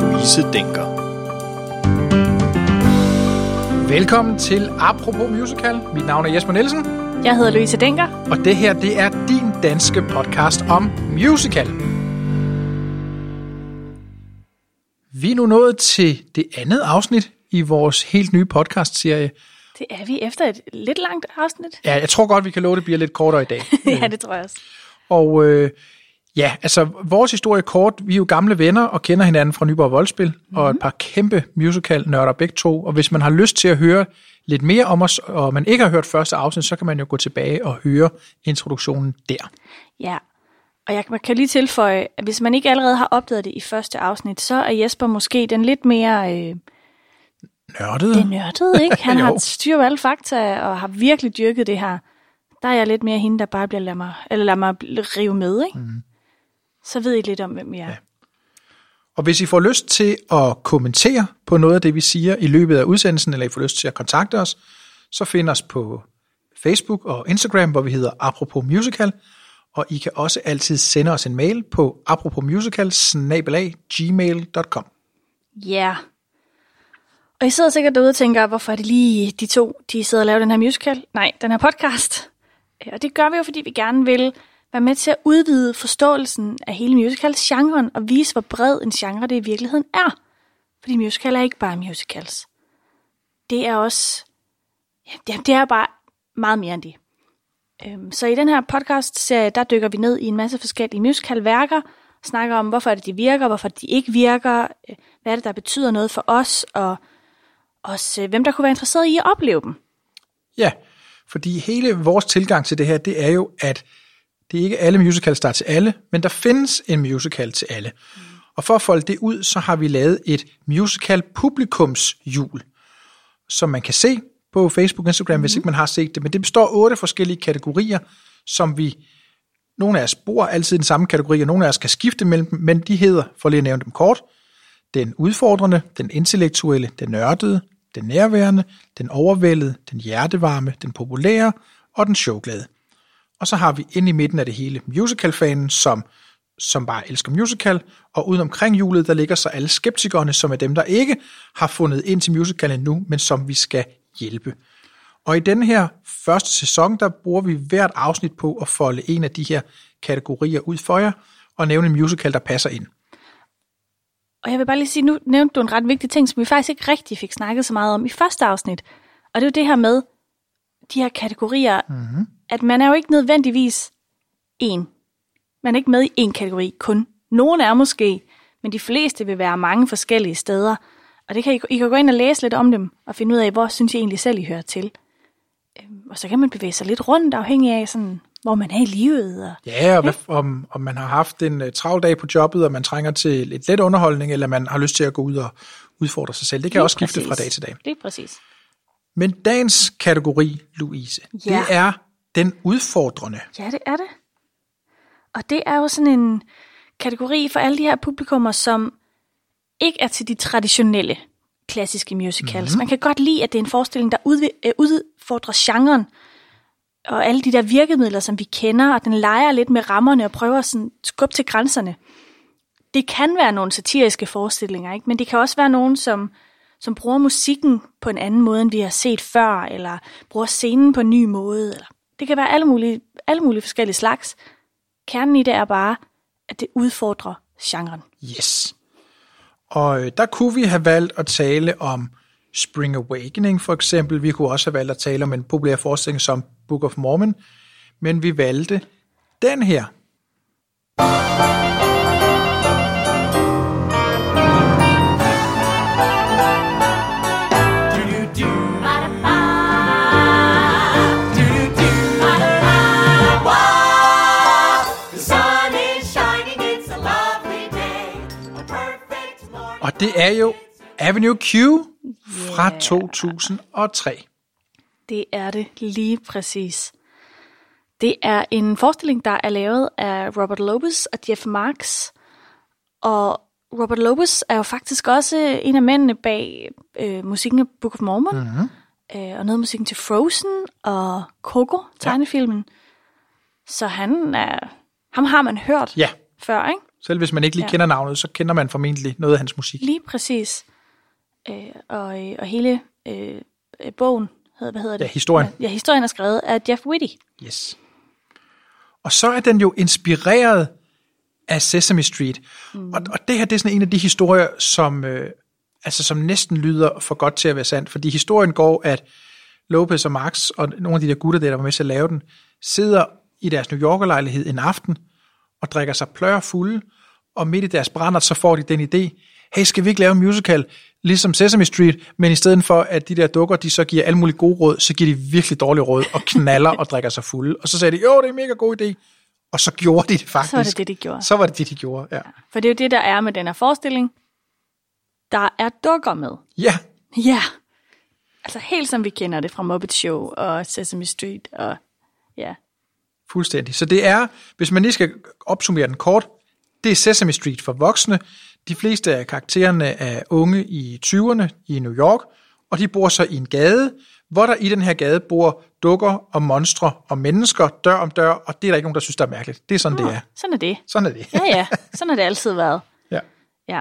Louise Denker. Velkommen til Apropos Musical. Mit navn er Jesper Nielsen, Jeg hedder Louise Denker. og det her det er din danske podcast om musical. Vi er nu nået til det andet afsnit i vores helt nye podcast-serie. Det er vi efter et lidt langt afsnit. Ja, jeg tror godt, vi kan love, det bliver lidt kortere i dag. ja, det tror jeg også. Og øh, ja, altså vores historie kort, vi er jo gamle venner og kender hinanden fra Nyborg Voldspil, mm-hmm. og et par kæmpe musical-nørder begge to. Og hvis man har lyst til at høre lidt mere om os, og man ikke har hørt første afsnit, så kan man jo gå tilbage og høre introduktionen der. Ja, og jeg man kan lige tilføje, at hvis man ikke allerede har opdaget det i første afsnit, så er Jesper måske den lidt mere øh, Nørdet? det nørdede, ikke? Han har styr på alle fakta og har virkelig dyrket det her. Der er jeg lidt mere hende, der bare bliver lade mig, eller lader mig rive med, ikke? Mm. Så ved I lidt om, hvem jeg er. Ja. Og hvis I får lyst til at kommentere på noget af det, vi siger i løbet af udsendelsen, eller I får lyst til at kontakte os, så find os på Facebook og Instagram, hvor vi hedder Apropos Musical, og I kan også altid sende os en mail på aproposmusical. Ja. Og I sidder sikkert derude og tænker, hvorfor er det lige de to, de sidder og laver den her musical? Nej, den her podcast. Øh, Og det gør vi jo, fordi vi gerne vil være med til at udvide forståelsen af hele musical-genren og vise, hvor bred en genre det i virkeligheden er. Fordi musical er ikke bare musicals. Det er også... Ja, det er- bare meget mere end det. Øhm, Så i den her podcast-serie, der dykker vi ned i en masse forskellige musical-værker, snakker om, hvorfor er det, de virker, hvorfor de ikke virker, øh, hvad er det, der betyder noget for os, og også øh, hvem der kunne være interesseret i at opleve dem. Ja, fordi hele vores tilgang til det her, det er jo, at det er ikke alle musicals, der er til alle, men der findes en musical til alle. Mm. Og for at folde det ud, så har vi lavet et musical publikumsjul, som man kan se på Facebook og Instagram, mm. hvis ikke man har set det. Men det består af otte forskellige kategorier, som vi, nogle af os bor altid i den samme kategori, og nogle af os kan skifte mellem dem, men de hedder, for lige at nævne dem kort, den udfordrende, den intellektuelle, den nørdede, den nærværende, den overvældede, den hjertevarme, den populære og den showglade. Og så har vi inde i midten af det hele musicalfanen, som, som bare elsker musical, og uden omkring julet, der ligger så alle skeptikerne, som er dem, der ikke har fundet ind til musical endnu, men som vi skal hjælpe. Og i den her første sæson, der bruger vi hvert afsnit på at folde en af de her kategorier ud for jer, og nævne en musical, der passer ind. Og jeg vil bare lige sige, nu nævnte du en ret vigtig ting, som vi faktisk ikke rigtig fik snakket så meget om i første afsnit. Og det er jo det her med de her kategorier, mm-hmm. At man er jo ikke nødvendigvis en. Man er ikke med i en kategori kun. Nogle er måske, men de fleste vil være mange forskellige steder. Og det kan I, I kan gå ind og læse lidt om dem, og finde ud af, hvor synes I egentlig selv, I hører til. Øhm, Og så kan man bevæge sig lidt rundt, afhængig af, sådan, hvor man er i livet. Og, Ja, og hvad, om, om man har haft en uh, travl dag på jobbet, og man trænger til lidt let underholdning, eller man har lyst til at gå ud og udfordre sig selv. Det kan Lige også skifte præcis. fra dag til dag. Lige præcis. Men dagens kategori, Louise, Ja. det er den udfordrende. Ja, det er det. Og det er jo sådan en kategori for alle de her publikummer, som ikke er til de traditionelle klassiske musicals. Mm-hmm. Man kan godt lide, at det er en forestilling, der øh, udfordrer genren, og alle de der virkemidler, som vi kender, og den leger lidt med rammerne og prøver sådan at skubbe til grænserne. Det kan være nogle satiriske forestillinger, ikke? men det kan også være nogen, som, som bruger musikken på en anden måde, end vi har set før, eller bruger scenen på en ny måde. Eller det kan være alle mulige, alle mulige forskellige slags. Kernen i det er bare, at det udfordrer genren. Yes. Og øh, der kunne vi have valgt at tale om Spring Awakening for eksempel. Vi kunne også have valgt at tale om en populær forestilling som Book of Mormon. Men vi valgte den her. Det er jo Avenue Q fra 2003. Det er det lige præcis. Det er en forestilling, der er lavet af Robert Lopez og Jeff Marks. Og Robert Lopez er jo faktisk også en af mændene bag øh, musikken af Book of Mormon. Mm-hmm. Øh, og noget af musikken til Frozen og Coco, tegnefilmen. Ja. Så han er, ham har man hørt Ja, før, ikke? Selv hvis man ikke lige Ja. kender navnet, så kender man formentlig noget af hans musik. Lige præcis. Øh, og, og hele øh, øh, bogen, hedder, hvad hedder det? Ja, historien. Ja, historien er skrevet af Jeff Whitty. Yes. Og så er den jo inspireret af Sesame Street. Mm. Og, og det her det er sådan en af de historier, som, øh, altså, som næsten lyder for godt til at være sandt. Fordi historien går, at Lopez og Max og nogle af de der gutter, der var med til at lave den, sidder i deres New Yorker-lejlighed en aften og drikker sig plør fulde, og midt i deres brændert, så får de den idé, hey, skal vi ikke lave en musical, ligesom Sesame Street, men i stedet for, at de der dukker, de så giver alle mulige gode råd, så giver de virkelig dårlige råd, og knaller og drikker sig fulde. Og så sagde de, jo, det er en mega god idé. Og så gjorde de det faktisk. Så var det det, de gjorde. Så var det det, de gjorde, ja. For det er jo det, der er med den her forestilling. Der er dukker med. Ja, Ja. Altså helt som vi kender det fra Muppet Show og Sesame Street. Og ja, fuldstændig. Så det er, hvis man lige skal opsummere den kort, det er Sesame Street for voksne. De fleste af karaktererne er unge i 20'erne i New York, og de bor så i en gade, hvor der i den her gade bor dukker og monstre og mennesker dør om dør, og det er der ikke nogen, der synes, der er mærkeligt. Det er sådan, det er. sådan er det. Sådan er det. Ja, ja. Sådan har det altid været. ja. Ja.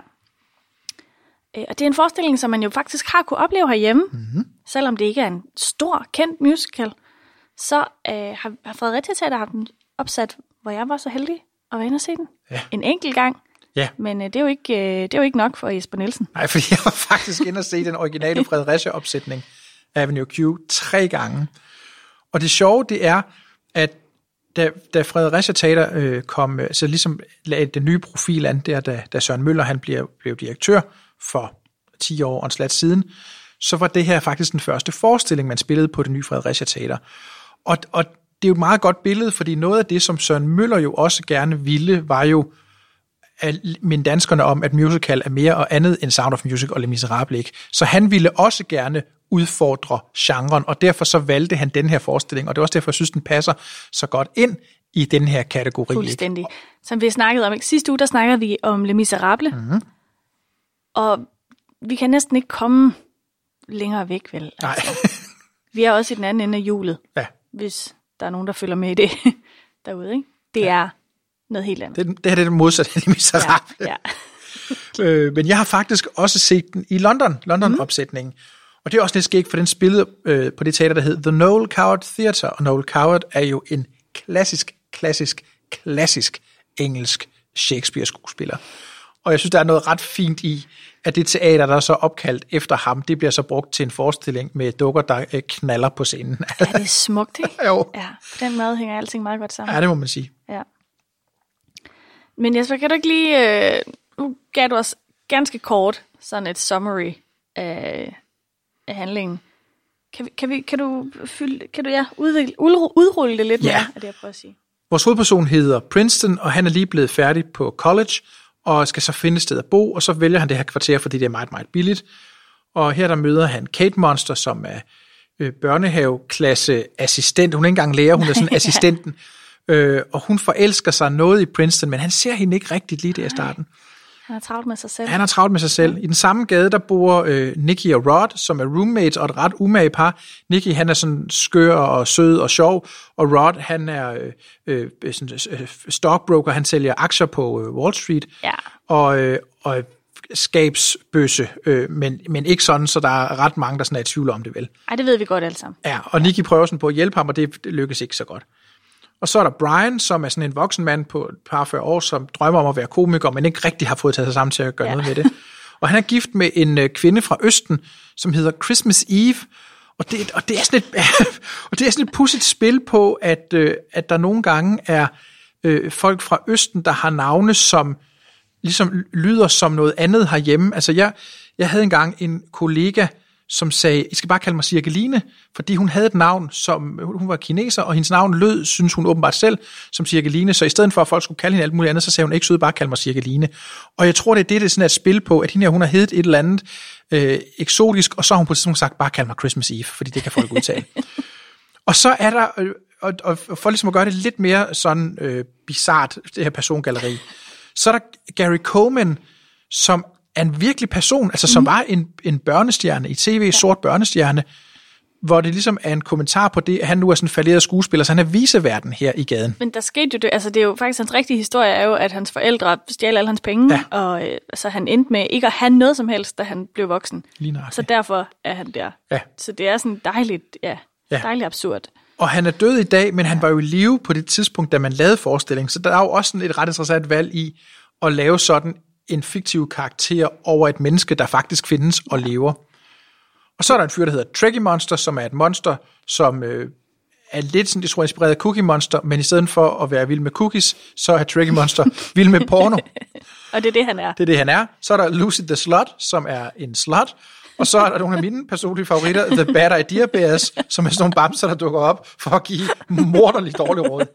Øh, Og det er en forestilling, som man jo faktisk har kunne opleve herhjemme, mm-hmm. selvom det ikke er en stor, kendt musical. Så øh, har, har Fredericia Teater haft den opsat, hvor jeg var så heldig at være inde og se den. Ja. En enkelt gang. Ja. Men øh, det, er jo ikke, øh, det er jo ikke nok for Jesper Nielsen. Nej, fordi jeg var faktisk inde og se den originale Fredericia-opsætning af Avenue Q tre gange. Og det sjove, det er, at da, da Fredericia Teater øh, kom, øh, så ligesom lagde den nye profil an, der, da, da Søren Møller han blev, blev direktør for 10 år og en slat siden, så var det her faktisk den første forestilling, man spillede på det nye Fredericia Teater. Og, og det er jo et meget godt billede, fordi noget af det, som Søren Møller jo også gerne ville, var jo at minde danskerne om, at musical er mere og andet end Sound of Music og Les Miserables ikke. Så han ville også gerne udfordre genren, og derfor så valgte han den her forestilling, og det er også derfor, jeg synes, den passer så godt ind i den her kategori. ikke? Fuldstændig. Som vi snakkede om, ikke? sidste uge, der snakkede vi om Les Miserables. Mm-hmm. Og vi kan næsten ikke komme længere væk, vel? Nej, Vi er også i den anden ende af hjulet, ja, hvis der er nogen, der følger med i det derude. Ikke? Det ja. er noget helt andet. det, det her det er det modsatte af Les Miserables. ja, ja. Øh, men jeg har faktisk også set den i London, London-opsætningen. Og det er også lidt skægt, for den spillede øh, på det teater, der hed The Noel Coward Theatre. Og Noel Coward er jo en klassisk, klassisk, klassisk engelsk Shakespeare-skuespiller. Og jeg synes, der er noget ret fint i, at det teater, der er så opkaldt efter ham, det bliver så brugt til en forestilling med dukker, der øh, knaller på scenen. ja, det er smukt, ikke? jo, Ja, på den måde hænger alting meget godt sammen. ja, det må man sige. Ja. Men Jesper, kan du ikke lige... Øh, nu gav du os ganske kort sådan et summary af, af handlingen. Kan, vi, kan, vi, kan du, fylde, kan du ja, udvikle, udru- udrulle det lidt Ja. mere, af det jeg prøver at sige? Vores hovedperson hedder Princeton, og han er lige blevet færdig på college, og skal så finde et sted at bo, og så vælger han det her kvarter, fordi det er meget, meget billigt. Og her der møder han Kate Monster, som er øh, børnehaveklasse assistent. Hun er ikke engang lærer, hun er sådan assistenten. Øh, og hun forelsker sig noget i Princeton, men han ser hende ikke rigtigt lige der i starten. Han er travlt med sig selv. Han har travlt med sig selv. I den samme gade, der bor øh, Nicky og Rod, som er roommates og et ret umage par. Nicky, han er sådan skør og sød og sjov, og Rod, han er øh, øh, sådan, øh, stockbroker, han sælger aktier på øh, Wall Street. Ja. Og, øh, og skabsbøsse, øh, men, men ikke sådan, så der er ret mange, der sådan er i tvivl om det vel. Ej, det ved vi godt alle sammen. Ja, og Nicky prøver sådan på at hjælpe ham, og det, det lykkes ikke så godt. Og så er der Brian, som er sådan en voksen mand på et par 40 år, som drømmer om at være komiker, men ikke rigtig har fået taget sig sammen til at gøre Ja. noget med det. Og han er gift med en øh, kvinde fra Østen, som hedder Christmas Eve, og det, og det er sådan et, og det er sådan et pudsigt spil på, at, øh, at der nogle gange er øh, folk fra Østen, der har navne, som ligesom lyder som noget andet herhjemme. Altså jeg, jeg havde engang en kollega, som sagde, I skal bare kalde mig Cirkeline, fordi hun havde et navn, som hun var kineser, og hendes navn lød, synes hun åbenbart selv, som Cirkeline, så i stedet for, at folk skulle kalde hende alt muligt andet, så sagde hun ikke søde, bare kalde mig Cirkeline. Og jeg tror, det er det, det er sådan et spil på, at hende her, hun har heddet et eller andet øh, eksotisk, og så har hun på et tidspunkt sagt, bare kald mig Christmas Eve, fordi det kan folk udtale. og så er der, øh, og, og for ligesom at gøre det lidt mere sådan øh, bizart, det her persongalleri, så er der Gary Coleman, som er en virkelig person, altså som var en, en børnestjerne i tv, ja. sort børnestjerne, hvor det ligesom er en kommentar på det, at han nu er sådan en falderet skuespiller, så han er viseverden her i gaden. Men der skete jo det, altså det er jo faktisk hans rigtige historie, er jo, at hans forældre stjal alle hans penge, Ja. og øh, så han endte med ikke at have noget som helst, da han blev voksen. Så derfor er han der. Ja. Så det er sådan dejligt, Ja. ja. dejligt absurd. Og han er død i dag, men han var jo i live på det tidspunkt, da man lavede forestillingen, så der er jo også sådan et ret interessant valg i at lave sådan en fiktiv karakter over et menneske, der faktisk findes og lever. Og så er der en fyr, der hedder Trekkie Monster, som er et monster, som øh, er lidt sådan, det tror jeg, inspireret af Cookie Monster, men i stedet for at være vild med cookies, så er Trekkie Monster vild med porno. Og det er det, han er. Det er det, han er. Så er der Lucy the Slut, som er en slut. Og så er der nogle af mine personlige favoritter, The Bad Idea Bears, som er sådan nogle bamser, der dukker op for at give morderligt dårlig råd.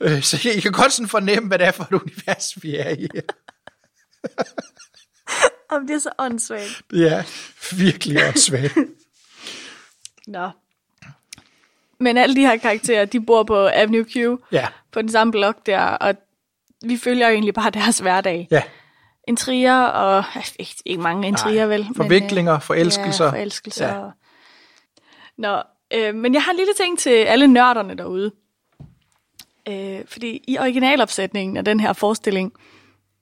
Øh, Så I kan godt sådan fornemme, hvad det er for et univers, vi er i. Om det er så åndssvagt. Det er virkelig åndssvagt. Nå. Men alle de her karakterer, de bor på Avenue Q, Ja, på den samme blok der, og vi følger jo egentlig bare deres hverdag. ja. Intriger og... ja, Ikke, ikke mange intriger, Nej, vel? men, forviklinger, øh, forelskelser. Ja, forelskelser. Ja. Ja. Nå, øh, men jeg har en lille ting til alle nørderne derude. Øh, fordi i originalopsætningen af den her forestilling,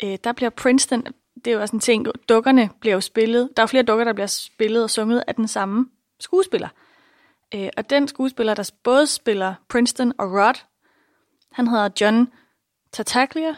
øh, der bliver Princeton... Det er jo også en ting, dukkerne bliver jo spillet... Der er jo flere dukker, der bliver spillet og sunget af den samme skuespiller. Øh, og den skuespiller, der både spiller Princeton og Rod, han hedder John Tartaglia,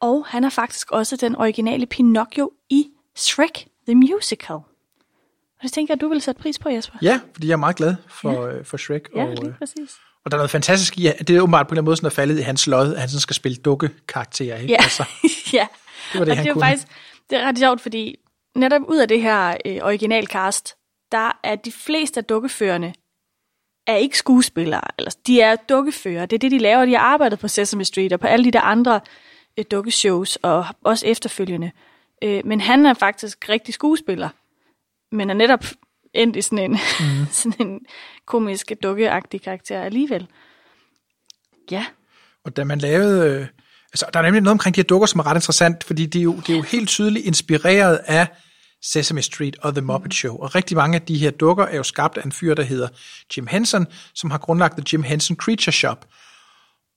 og han er faktisk også den originale Pinocchio i Shrek the Musical. Og det tænker jeg, du vil sætte pris på, Jesper. ja, fordi jeg er meget glad for, ja. for Shrek. Ja, og, lige øh, præcis. Og der er noget fantastisk i, at det er åbenbart på en eller anden måde sådan er faldet i hans lod, at han sådan skal spille dukke-karakterer. Ikke? Ja, Altså, ja. det var det, og han det er kunne. faktisk det er ret sjovt, fordi netop ud af det her øh, originalcast, der er de fleste af dukkeførerne er ikke skuespillere, eller de er dukkefører. Det er det, de laver. De har arbejdet på Sesame Street og på alle de der andre øh, dukkeshows, og også efterfølgende. Øh, men han er faktisk rigtig skuespiller, men er netop endt i sådan en, mm. sådan en komisk, dukkeagtig karakter alligevel. Ja, Og da man lavede... Øh, altså, der er nemlig noget omkring de her dukker, som er ret interessant, fordi det er jo, det er jo helt tydeligt inspireret af Sesame Street og The Muppet Show. Og rigtig mange af de her dukker er jo skabt af en fyr, der hedder Jim Henson, som har grundlagt The Jim Henson Creature Shop.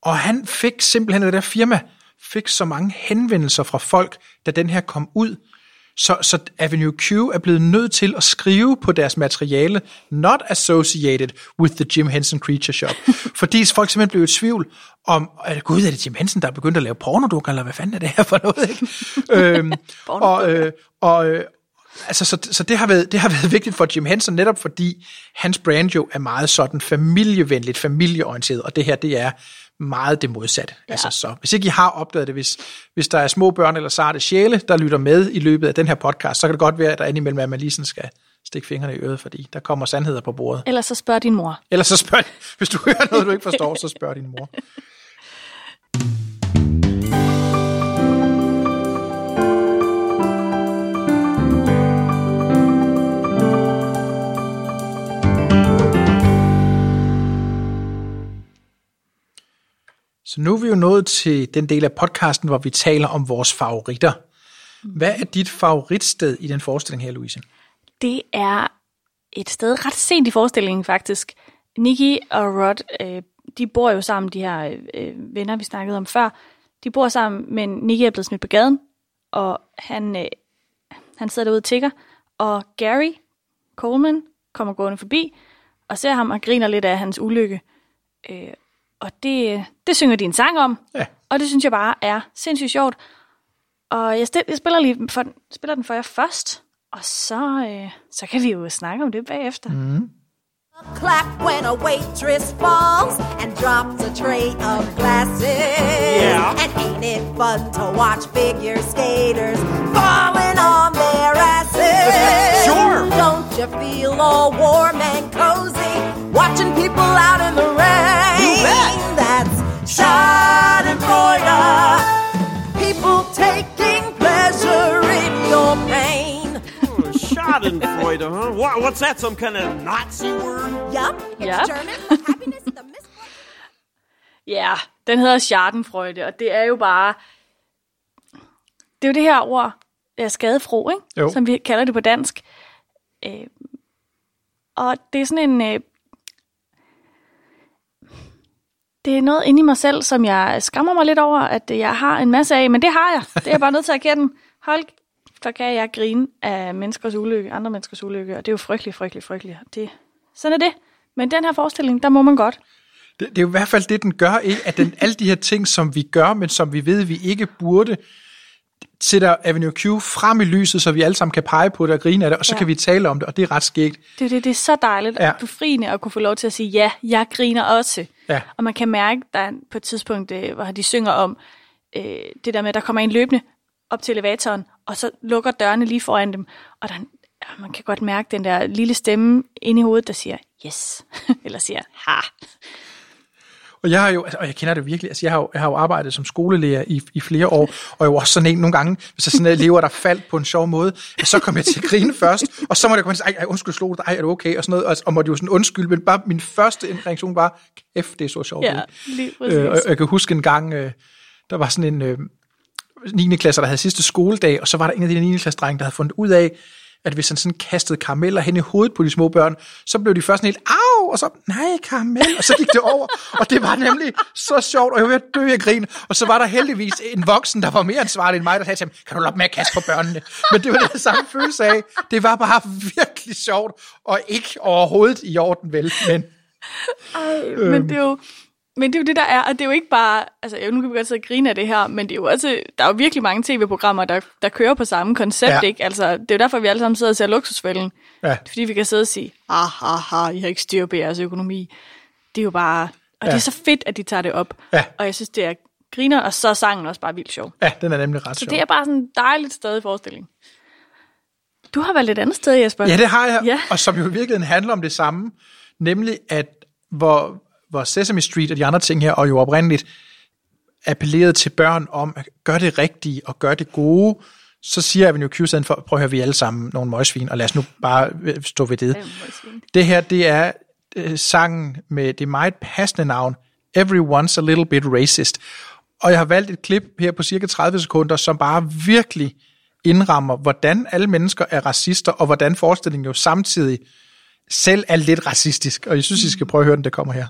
Og han fik simpelthen, det der firma, fik så mange henvendelser fra folk, da den her kom ud, så, så Avenue Q er blevet nødt til at skrive på deres materiale, not associated with the Jim Henson Creature Shop. fordi folk simpelthen blev i tvivl om, at gud, er det Jim Henson, der er begyndt at lave pornodukker, eller hvad fanden er det her for noget? Ikke? øhm, og, øh, og, øh, Altså, så, så det, har været, det har været vigtigt for Jim Henson, netop fordi hans brand jo er meget sådan familievenligt, familieorienteret, og det her, det er meget det modsatte. Ja. Altså, så hvis ikke I har opdaget det, hvis, hvis der er små børn eller sarte sjæle, der lytter med i løbet af den her podcast, så kan det godt være, at der indimellem, at man lige sådan skal stikke fingrene i øret, fordi der kommer sandheder på bordet. ellers så spørg din mor. Ellers så spørg, hvis du hører noget, du ikke forstår, så spørg din mor. Så nu er vi jo nået til den del af podcasten, hvor vi taler om vores favoritter. Hvad er dit favoritsted i den forestilling her, Louise? Det er et sted ret sent i forestillingen faktisk. Nikki og Rod, øh, de bor jo sammen, de her øh, venner, vi snakkede om før. De bor sammen, men Nikki er blevet smidt på gaden, og han, øh, han sidder derude og tigger. Og Gary Coleman kommer gående forbi, og ser ham og griner lidt af hans ulykke. Øh, og det, det synger de en sang om, Ja. og det synes jeg bare er sindssygt sjovt. Og jeg, stil, jeg spiller, lige for, spiller den for jer først, og så, øh, så kan vi jo snakke om det bagefter. Mm. Clap when a waitress falls and drops a tray of glasses. Yeah. And ain't it fun to watch figure skaters falling on their asses? Sure. Don't you feel all warm and cozy watching people out in the Schadenfreude. People taking pleasure in your pain. Schadenfreude, huh? What, what's that? Some kind of Nazi word? Yup, it's Yep. German for happiness in the Ja, den hedder Schadenfreude, og det er jo bare... Det er jo det her ord, er skadefro, ikke? Jo. som vi kalder det på dansk. Øh, og det er sådan en... Øh, det er noget inde i mig selv, som jeg skammer mig lidt over, at jeg har en masse af, men det har jeg. Det er jeg bare nødt til at erkende. Hold, så kan jeg grine af menneskers ulykke, andre menneskers ulykke, og det er jo frygteligt, frygteligt, frygteligt. Det, sådan er det. Men den her forestilling, der må man godt. Det, det er jo i hvert fald det, den gør, ikke? at den, alle de her ting, som vi gør, men som vi ved, vi ikke burde, sætter Avenue Q frem i lyset, så vi alle sammen kan pege på det og grine af det, og så Ja. kan vi tale om det, og det er ret skægt. Det er, det, det er så dejligt Ja. og befriende at kunne få lov til at sige, ja, jeg griner også. Ja. Og man kan mærke, der er på et tidspunkt, øh, hvor de synger om øh, det der med, at der kommer en løbende op til elevatoren, og så lukker dørene lige foran dem, og der, ja, man kan godt mærke den der lille stemme inde i hovedet, der siger, yes, eller siger, ha. Og jeg har jo, altså, og jeg kender det virkelig, altså jeg har jo, jeg har jo arbejdet som skolelærer i, i flere år, og jeg var også sådan en nogle gange, hvis der sådan en elever, der faldt på en sjov måde, ja, så kom jeg til at grine først, og så måtte jeg komme til at sige, ej, undskyld, slog dig, ej, er du okay, og sådan noget, og, og måtte jo sådan undskylde, men bare min første reaktion var, kæft, det er så sjovt. Ja, ud." lige præcis. Øh, og jeg kan huske en gang, øh, der var sådan en øh, 9. klasse, der havde sidste skoledag, og så var der en af de der 9. klasse drenge, der havde fundet ud af, at hvis han sådan kastede karameller hen i hovedet på de små børn, så blev de først helt, au, og så, nej, karamel, og så gik det over, og det var nemlig så sjovt, og jeg var ved at dø af grin, og så var der heldigvis en voksen, der var mere ansvarlig end mig, der sagde til ham, kan du lade med at kaste på børnene? Men det var den samme følelse af, det var bare virkelig sjovt, og ikke overhovedet i orden, vel, men Ej, men det er jo... Men det er jo det, der er, og det er jo ikke bare, altså nu kan vi godt sidde og grine af det her, men det er jo også, der er jo virkelig mange tv-programmer, der, der kører på samme koncept, ja. Ikke? Altså, det er jo derfor, vi alle sammen sidder og ser luksusfælden. ja, Fordi vi kan sidde og sige, ah, ha, ha, I har ikke styr på jeres økonomi. Det er jo bare, og ja. det er så fedt, at de tager det op. Ja. Og jeg synes, det er griner, og så er sangen også bare vildt sjov. ja, den er nemlig ret Så sjov. det er bare sådan et dejligt sted i forestilling. Du har valgt et andet sted, Jesper. Ja, det har jeg, ja. og som jo i virkeligheden handler om det samme, nemlig at hvor, hvor Sesame Street og de andre ting her, og jo oprindeligt appellerede til børn om at gøre det rigtige og gøre det gode, så siger Avenue Q sådan for, prøv at høre, vi alle sammen nogle møgsvin, og lad os nu bare øh, stå ved det. Det her, det er øh, sangen med det meget passende navn, Everyone's a Little Bit Racist. Og jeg har valgt et klip her på cirka 30 sekunder, som bare virkelig indrammer, hvordan alle mennesker er racister, og hvordan forestillingen jo samtidig selv er lidt racistisk. Og jeg synes, I skal prøve at høre den, der kommer her.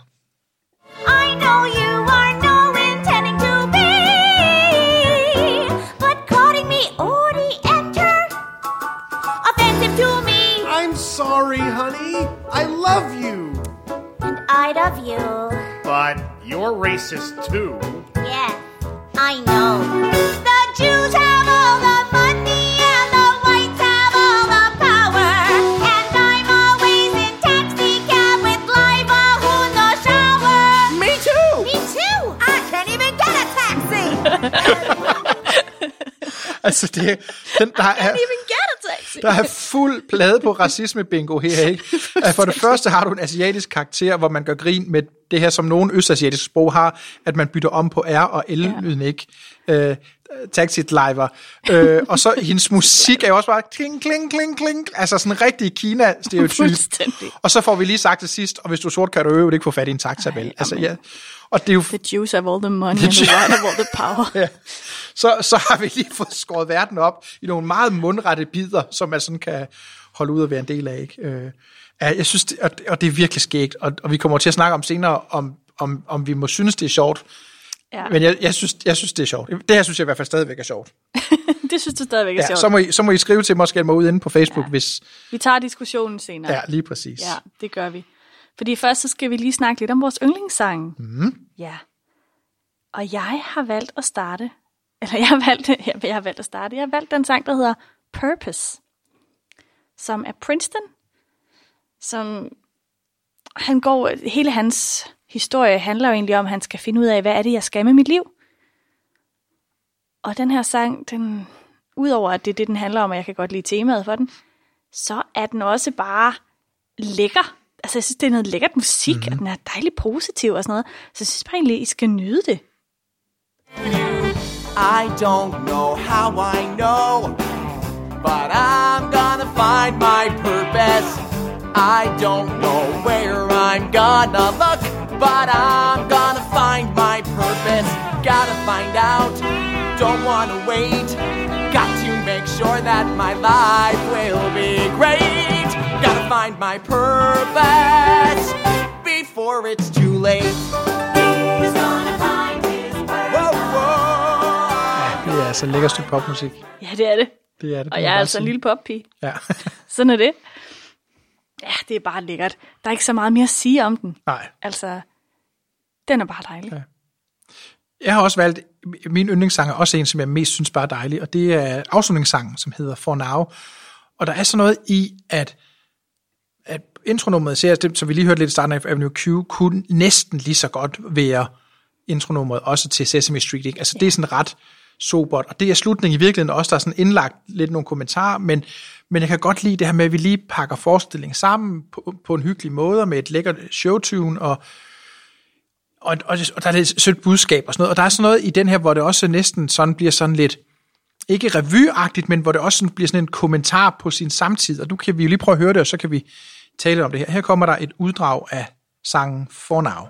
You're racist too. Yes, I know. The Jews have all the money and the whites have all the power, and I'm always in taxi cab with live who no shower. Me too. Me too. I can't even get a taxi. Altså, det, den, der er, der er fuld plade på racisme bingo her, ikke? For det første har du en asiatisk karakter, hvor man gør grin med det her, som nogle østasiatiske sprog har, at man bytter om på R og L-lyden, ikke? Øh, taxi driver. Øh, og så hendes musik er jo også bare kling, kling, kling, kling. Altså sådan en rigtig Kina-stereotyp. Og så får vi lige sagt til sidst, og hvis du er sort, kan du øve ikke få fat i en taxa, vel? Altså, ja. Og det er jo The Jews have all the money, and the white have all the power. ja. så, så har vi lige fået skåret verden op i nogle meget mundrette bidder, som man sådan kan holde ud og være en del af. Ikke? Øh, jeg synes, det, og, og det er virkelig skægt, og, og vi kommer til at snakke om senere, om, om, om vi må synes, det er sjovt. Ja. Men jeg, jeg, synes, jeg synes, det er sjovt. Det her synes jeg i hvert fald stadigvæk er sjovt. det synes du stadigvæk er Ja, sjovt. så, må I, så må I skrive til mig og skælde mig ud inde på Facebook, ja. hvis... Vi tager diskussionen senere. Ja, lige præcis. Ja, det gør vi. Fordi først så skal vi lige snakke lidt om vores yndlingssang. Mm. Ja. Og jeg har valgt at starte, eller jeg har valgt, ja, jeg har valgt at starte, jeg har valgt den sang, der hedder Purpose, som er Princeton, som han går, hele hans historie handler jo egentlig om, at han skal finde ud af, hvad er det, jeg skal med mit liv. Og den her sang, den, udover at det er det, den handler om, og jeg kan godt lide temaet for den, så er den også bare lækker. Altså, jeg synes, det er noget lækkert musik, mm-hmm. og den er dejligt positiv og sådan noget. Så jeg synes bare egentlig, I skal nyde det. I don't know how I know, but I'm gonna find my purpose. I don't know where I'm gonna look, but I'm gonna find my purpose. Gotta find out, don't wanna wait. Got to make sure that my life will be great. Find my purpose before it's too late. He's gonna find his purpose. Whoa, whoa. Det er altså lækker stykke popmusik. Ja, det er det. Det er det. Og jeg er altså en sige. lille poppige. Ja. Sådan er det. Ja, det er bare lækkert. Der er ikke så meget mere at sige om den. Nej. Altså, den er bare dejlig. Ja. Jeg har også valgt, min yndlingssang er også en, som jeg mest synes bare er dejlig, og det er afslutningssangen, som hedder For Now. Og der er så noget i, at intronummeret, ser, det, som vi lige hørte lidt i starten af Avenue Q, kunne næsten lige så godt være intronummeret også til Sesame Street. Ikke? Altså det er sådan ret sobert, og det er slutningen i virkeligheden også, der er sådan indlagt lidt nogle kommentarer, men, men jeg kan godt lide det her med, at vi lige pakker forestillingen sammen på, på en hyggelig måde, og med et lækkert showtune, og og, og, og der er lidt sødt budskab og sådan noget, og der er sådan noget i den her, hvor det også næsten sådan bliver sådan lidt, ikke revyagtigt, men hvor det også sådan bliver sådan en kommentar på sin samtid, og nu kan vi jo lige prøve at høre det, og så kan vi tale om det her. Her kommer der et uddrag af sangen For Now.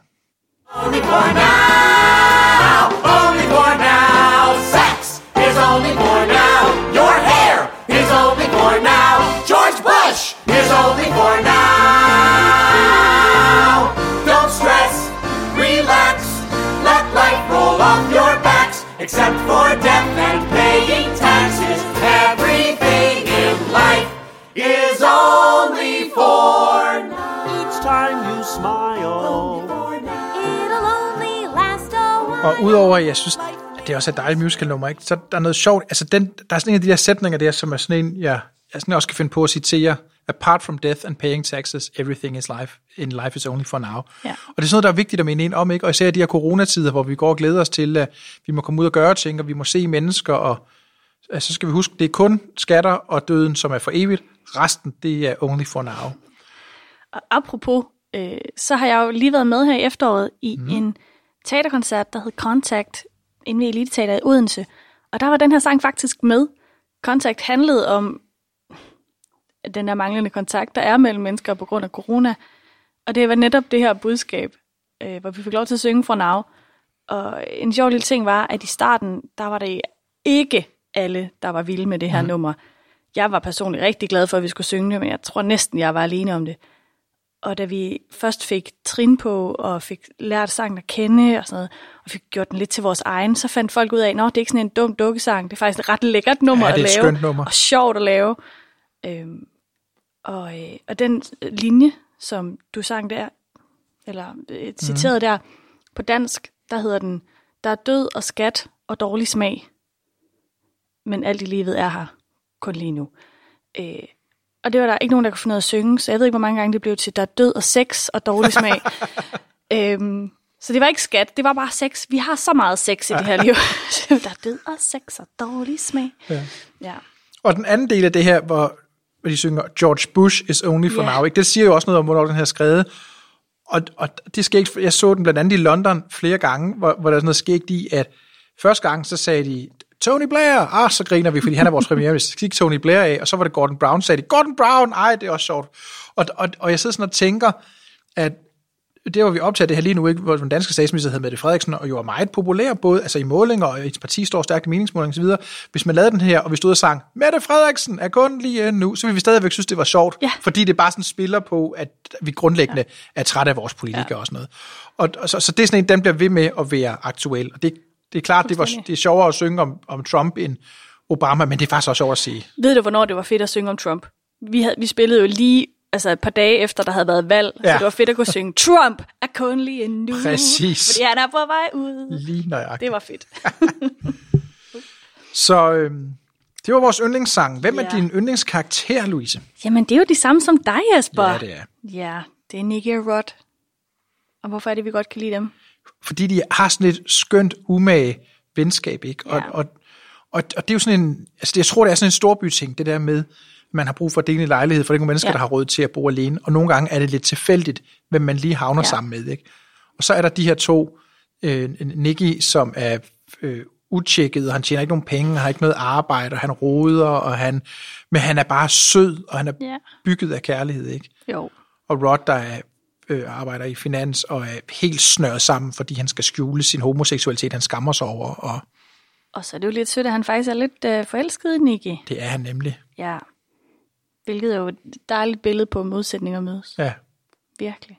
Only for now, only for now. Sex is only for now. Your hair is only for now. George Bush is only for now. Don't stress, relax, let life roll off your backs. Except for death and paying taxes, everything in life is only for now. Each time you smile. It'll only last a while. Og udover, at jeg synes, at det også er et dejligt musical-nummer, ikke? så der er noget sjovt. Altså, den, der er sådan en af de der sætninger der, som er sådan en, jeg, jeg sådan også kan finde på at citere. Apart from death and paying taxes, everything is life, in life is only for now. Ja. Og det er sådan noget, der er vigtigt at mene ind om, ikke? Og især i de her coronatider, hvor vi går og glæder os til, at vi må komme ud og gøre ting, og vi må se mennesker, og altså, så skal vi huske, det er kun skatter og døden, som er for evigt. Resten, det er only for now. Og apropos, øh, så har jeg jo lige været med her i efteråret i mm. en teaterkoncert, der hed Contact, inde ved Elite Teater i Odense. Og der var den her sang faktisk med. Contact handlede om den der manglende kontakt, der er mellem mennesker på grund af corona. Og det var netop det her budskab, øh, hvor vi fik lov til at synge fra Now. Og en sjov lille ting var, at i starten, der var det ikke alle, der var vilde med det her mm. nummer. Jeg var personligt rigtig glad for, at vi skulle synge det, men jeg tror næsten, jeg var alene om det. Og da vi først fik trin på, og fik lært sangen at kende, og, sådan noget, og fik gjort den lidt til vores egen, så fandt folk ud af, at det er ikke sådan en dum dukkesang, det er faktisk et ret lækkert nummer Ja, det er at et lave, skønt nummer. og sjovt at lave. Øhm, og, øh, og den linje, som du sang der, eller øh, citeret mm. der, på dansk, der hedder den, der er død og skat og dårlig smag, men alt i livet er her, kun lige nu. Øh, og det var der ikke nogen, der kunne finde noget at synge, så jeg ved ikke, hvor mange gange det blev til, der er død og sex og dårlig smag. øhm, så det var ikke skat, det var bare sex. Vi har så meget sex i det her liv. der er død og sex og dårlig smag. Ja. Ja. Og den anden del af det her, hvor hvor de synger, George Bush is only for Ja. now, ikke? det siger jo også noget om, hvornår den her er skrevet. Og, og det skete, jeg så den blandt andet i London flere gange, hvor, hvor der er sådan noget skægt i, at første gang, så sagde de, Tony Blair, ah, så griner vi, fordi han er vores premierminister. Så gik Tony Blair af, og så var det Gordon Brown, sagde de, Gordon Brown, ej, det er også sjovt. Og, og, og jeg sidder sådan og tænker, at det hvor vi optager det her lige nu, ikke, hvor den danske statsminister hedder Mette Frederiksen, og jo er meget populær, både altså i målinger, og hendes parti står stærkt i meningsmålinger osv. Hvis man lavede den her, og vi stod og sang, Mette Frederiksen er kun lige nu, så ville vi stadigvæk synes, det var sjovt, Ja. fordi det bare sådan spiller på, at vi grundlæggende ja. er trætte af vores politikere ja. og sådan noget. Og, og så, så det er sådan en, den bliver ved med at være aktuel, og det, det er klart, det, var, det er sjovere at synge om, om Trump end Obama, men det er faktisk også sjovt at sige. Ved du, hvornår det var fedt at synge om Trump? Vi, havde, vi spillede jo lige altså et par dage efter, der havde været valg, ja. Så det var fedt at kunne synge, Trump er kun lige nu. Præcis. Fordi han er på vej ud. Lige nøjagtigt. Det var fedt. Så øhm, det var vores yndlingssang. Hvem ja. er din yndlingskarakter, Louise? Jamen, det er jo de samme som dig, Jesper. Ja, det er. Ja, det er Nicky og Rod. Og hvorfor er det, vi godt kan lide dem? Fordi de har sådan et skønt, umage venskab, ikke? Og, Ja. og, og, og det er jo sådan en, altså jeg tror, det er sådan en storbyting, det der med, man har brug for at dele en lejlighed, for det er nogle mennesker, Ja. der har råd til at bo alene, og nogle gange er det lidt tilfældigt, hvem man lige havner Ja. sammen med. Ikke? Og så er der de her to, øh, Nicky, som er øh, utjekket, og han tjener ikke nogen penge, han har ikke noget arbejde, og han roder, og han, men han er bare sød, og han er Ja. bygget af kærlighed. Ikke? Jo. Og Rod, der er, øh, arbejder i finans, og er helt snøret sammen, fordi han skal skjule sin homoseksualitet, han skammer sig over, og Og så er det jo lidt sødt, at han faktisk er lidt øh, forelsket i Nicky. det er han nemlig. Ja. Hvilket er jo et dejligt billede på modsætninger mødes. Ja. Virkelig.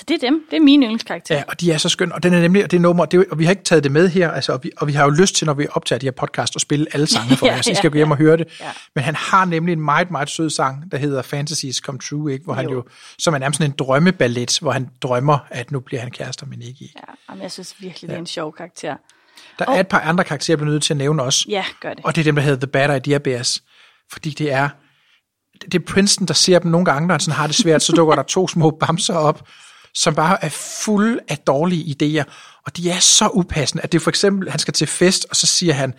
Så det er dem. Det er mine yndlingskarakterer. Ja, og de er så skønne, og den er nemlig, og det nummer, det, jo- og vi har ikke taget det med her, altså, og, vi, og vi har jo lyst til, når vi optager de her podcast, at spille alle sangene for Ja, ja, jer, så I ja, skal gå hjem og høre det. Ja. Men han har nemlig en meget, meget sød sang, der hedder Fantasies Come True, ikke? hvor han jo, som er nærmest sådan en drømmeballet, hvor han drømmer, at nu bliver han kærester med Nicky. Ja, jamen, jeg synes virkelig, det er en sjov karakter. Der er et par andre karakterer, jeg bliver nødt til at nævne også, Ja, gør det. og det er dem, der hedder The Bad Idea Bears, fordi det er, det er Princeton, der ser dem nogle gange, når han sådan har det svært, så dukker der to små bamser op, som bare er fuld af dårlige idéer, og de er så upassende, at det er for eksempel, han skal til fest, og så siger han,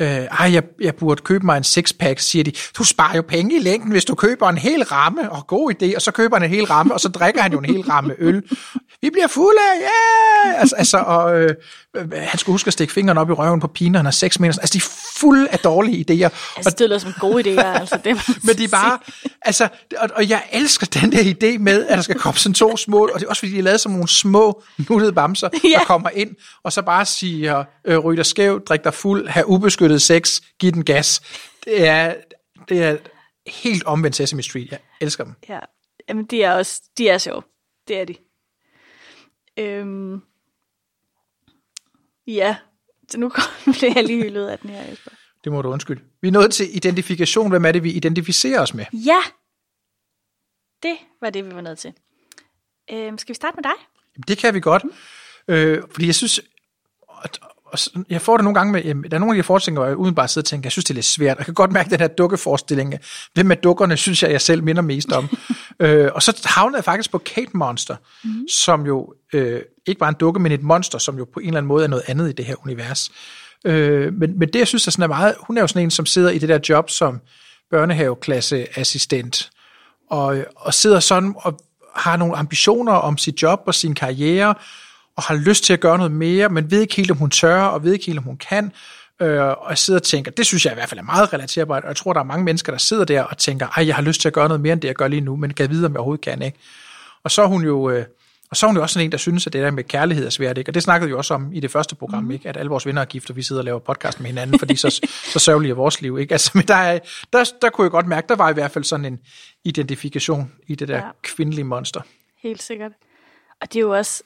øh, ej, jeg, jeg burde købe mig en sixpack, siger de, du sparer jo penge i længden, hvis du køber en hel ramme, og god idé, og så køber han en hel ramme, og så drikker han jo en hel ramme øl. Vi bliver fulde, ja! Yeah! Altså, altså og øh, øh, han skulle huske at stikke fingeren op i røven på pigen, han har seks meter. Altså, de fulde af dårlige idéer. Altså, det lyder som gode idéer, altså det Men de er bare, altså, og, og jeg elsker den der idé med, at der skal komme sådan to små, og det er også fordi, de er lavet som nogle små nuttede bamser, ja. der kommer ind, og så bare siger, øh, ryg dig skæv, drik dig fuld, have ubeskyttet sex, giv den gas. Det er, det er helt omvendt Sesame Street. Jeg elsker dem. Ja, jamen de er også, de er sjove. Det er de. Øhm, ja, så nu blev jeg lige hyldet af den her, Jesper. Det må du undskylde. Vi er nået til identifikation. Hvem er det, vi identificerer os med? Ja, det var det, vi var nødt til. Øhm, skal vi starte med dig? Jamen, det kan vi godt. Øh, fordi jeg synes, og, og, jeg får det nogle gange med, der er nogle af de forestillinger, hvor jeg udenbart sidder og tænker, jeg synes, det er lidt svært. Jeg kan godt mærke den her dukkeforestilling. Det med dukkerne, synes jeg, jeg selv minder mest om. øh, og så havnede jeg faktisk på Kate Monster, mm. som jo øh, ikke var en dukke, men et monster, som jo på en eller anden måde er noget andet i det her univers. Øh, men, men det, jeg synes, er sådan er meget, hun er jo sådan en, som sidder i det der job som børnehaveklasseassistent, og, og sidder sådan og har nogle ambitioner om sit job og sin karriere, og har lyst til at gøre noget mere, men ved ikke helt, om hun tør, og ved ikke helt, om hun kan. Øh, og sidder og tænker, det synes jeg i hvert fald er meget relaterbart, og jeg tror, der er mange mennesker, der sidder der og tænker, ej, jeg har lyst til at gøre noget mere, end det, jeg gør lige nu, men kan vide, om jeg overhovedet kan, ikke? Og så er hun jo... Øh, og så er hun jo også sådan en, der synes, at det der med kærlighed er svært, ikke? Og det snakkede vi jo også om i det første program, mm. ikke? At alle vores venner er gift, og vi sidder og laver podcast med hinanden, fordi så, så sørgeligt er vores liv, ikke? Altså, men der, er, der, der kunne jeg godt mærke, der var i hvert fald sådan en identifikation i det der ja. kvindelige monster. Helt sikkert. Og det er jo også...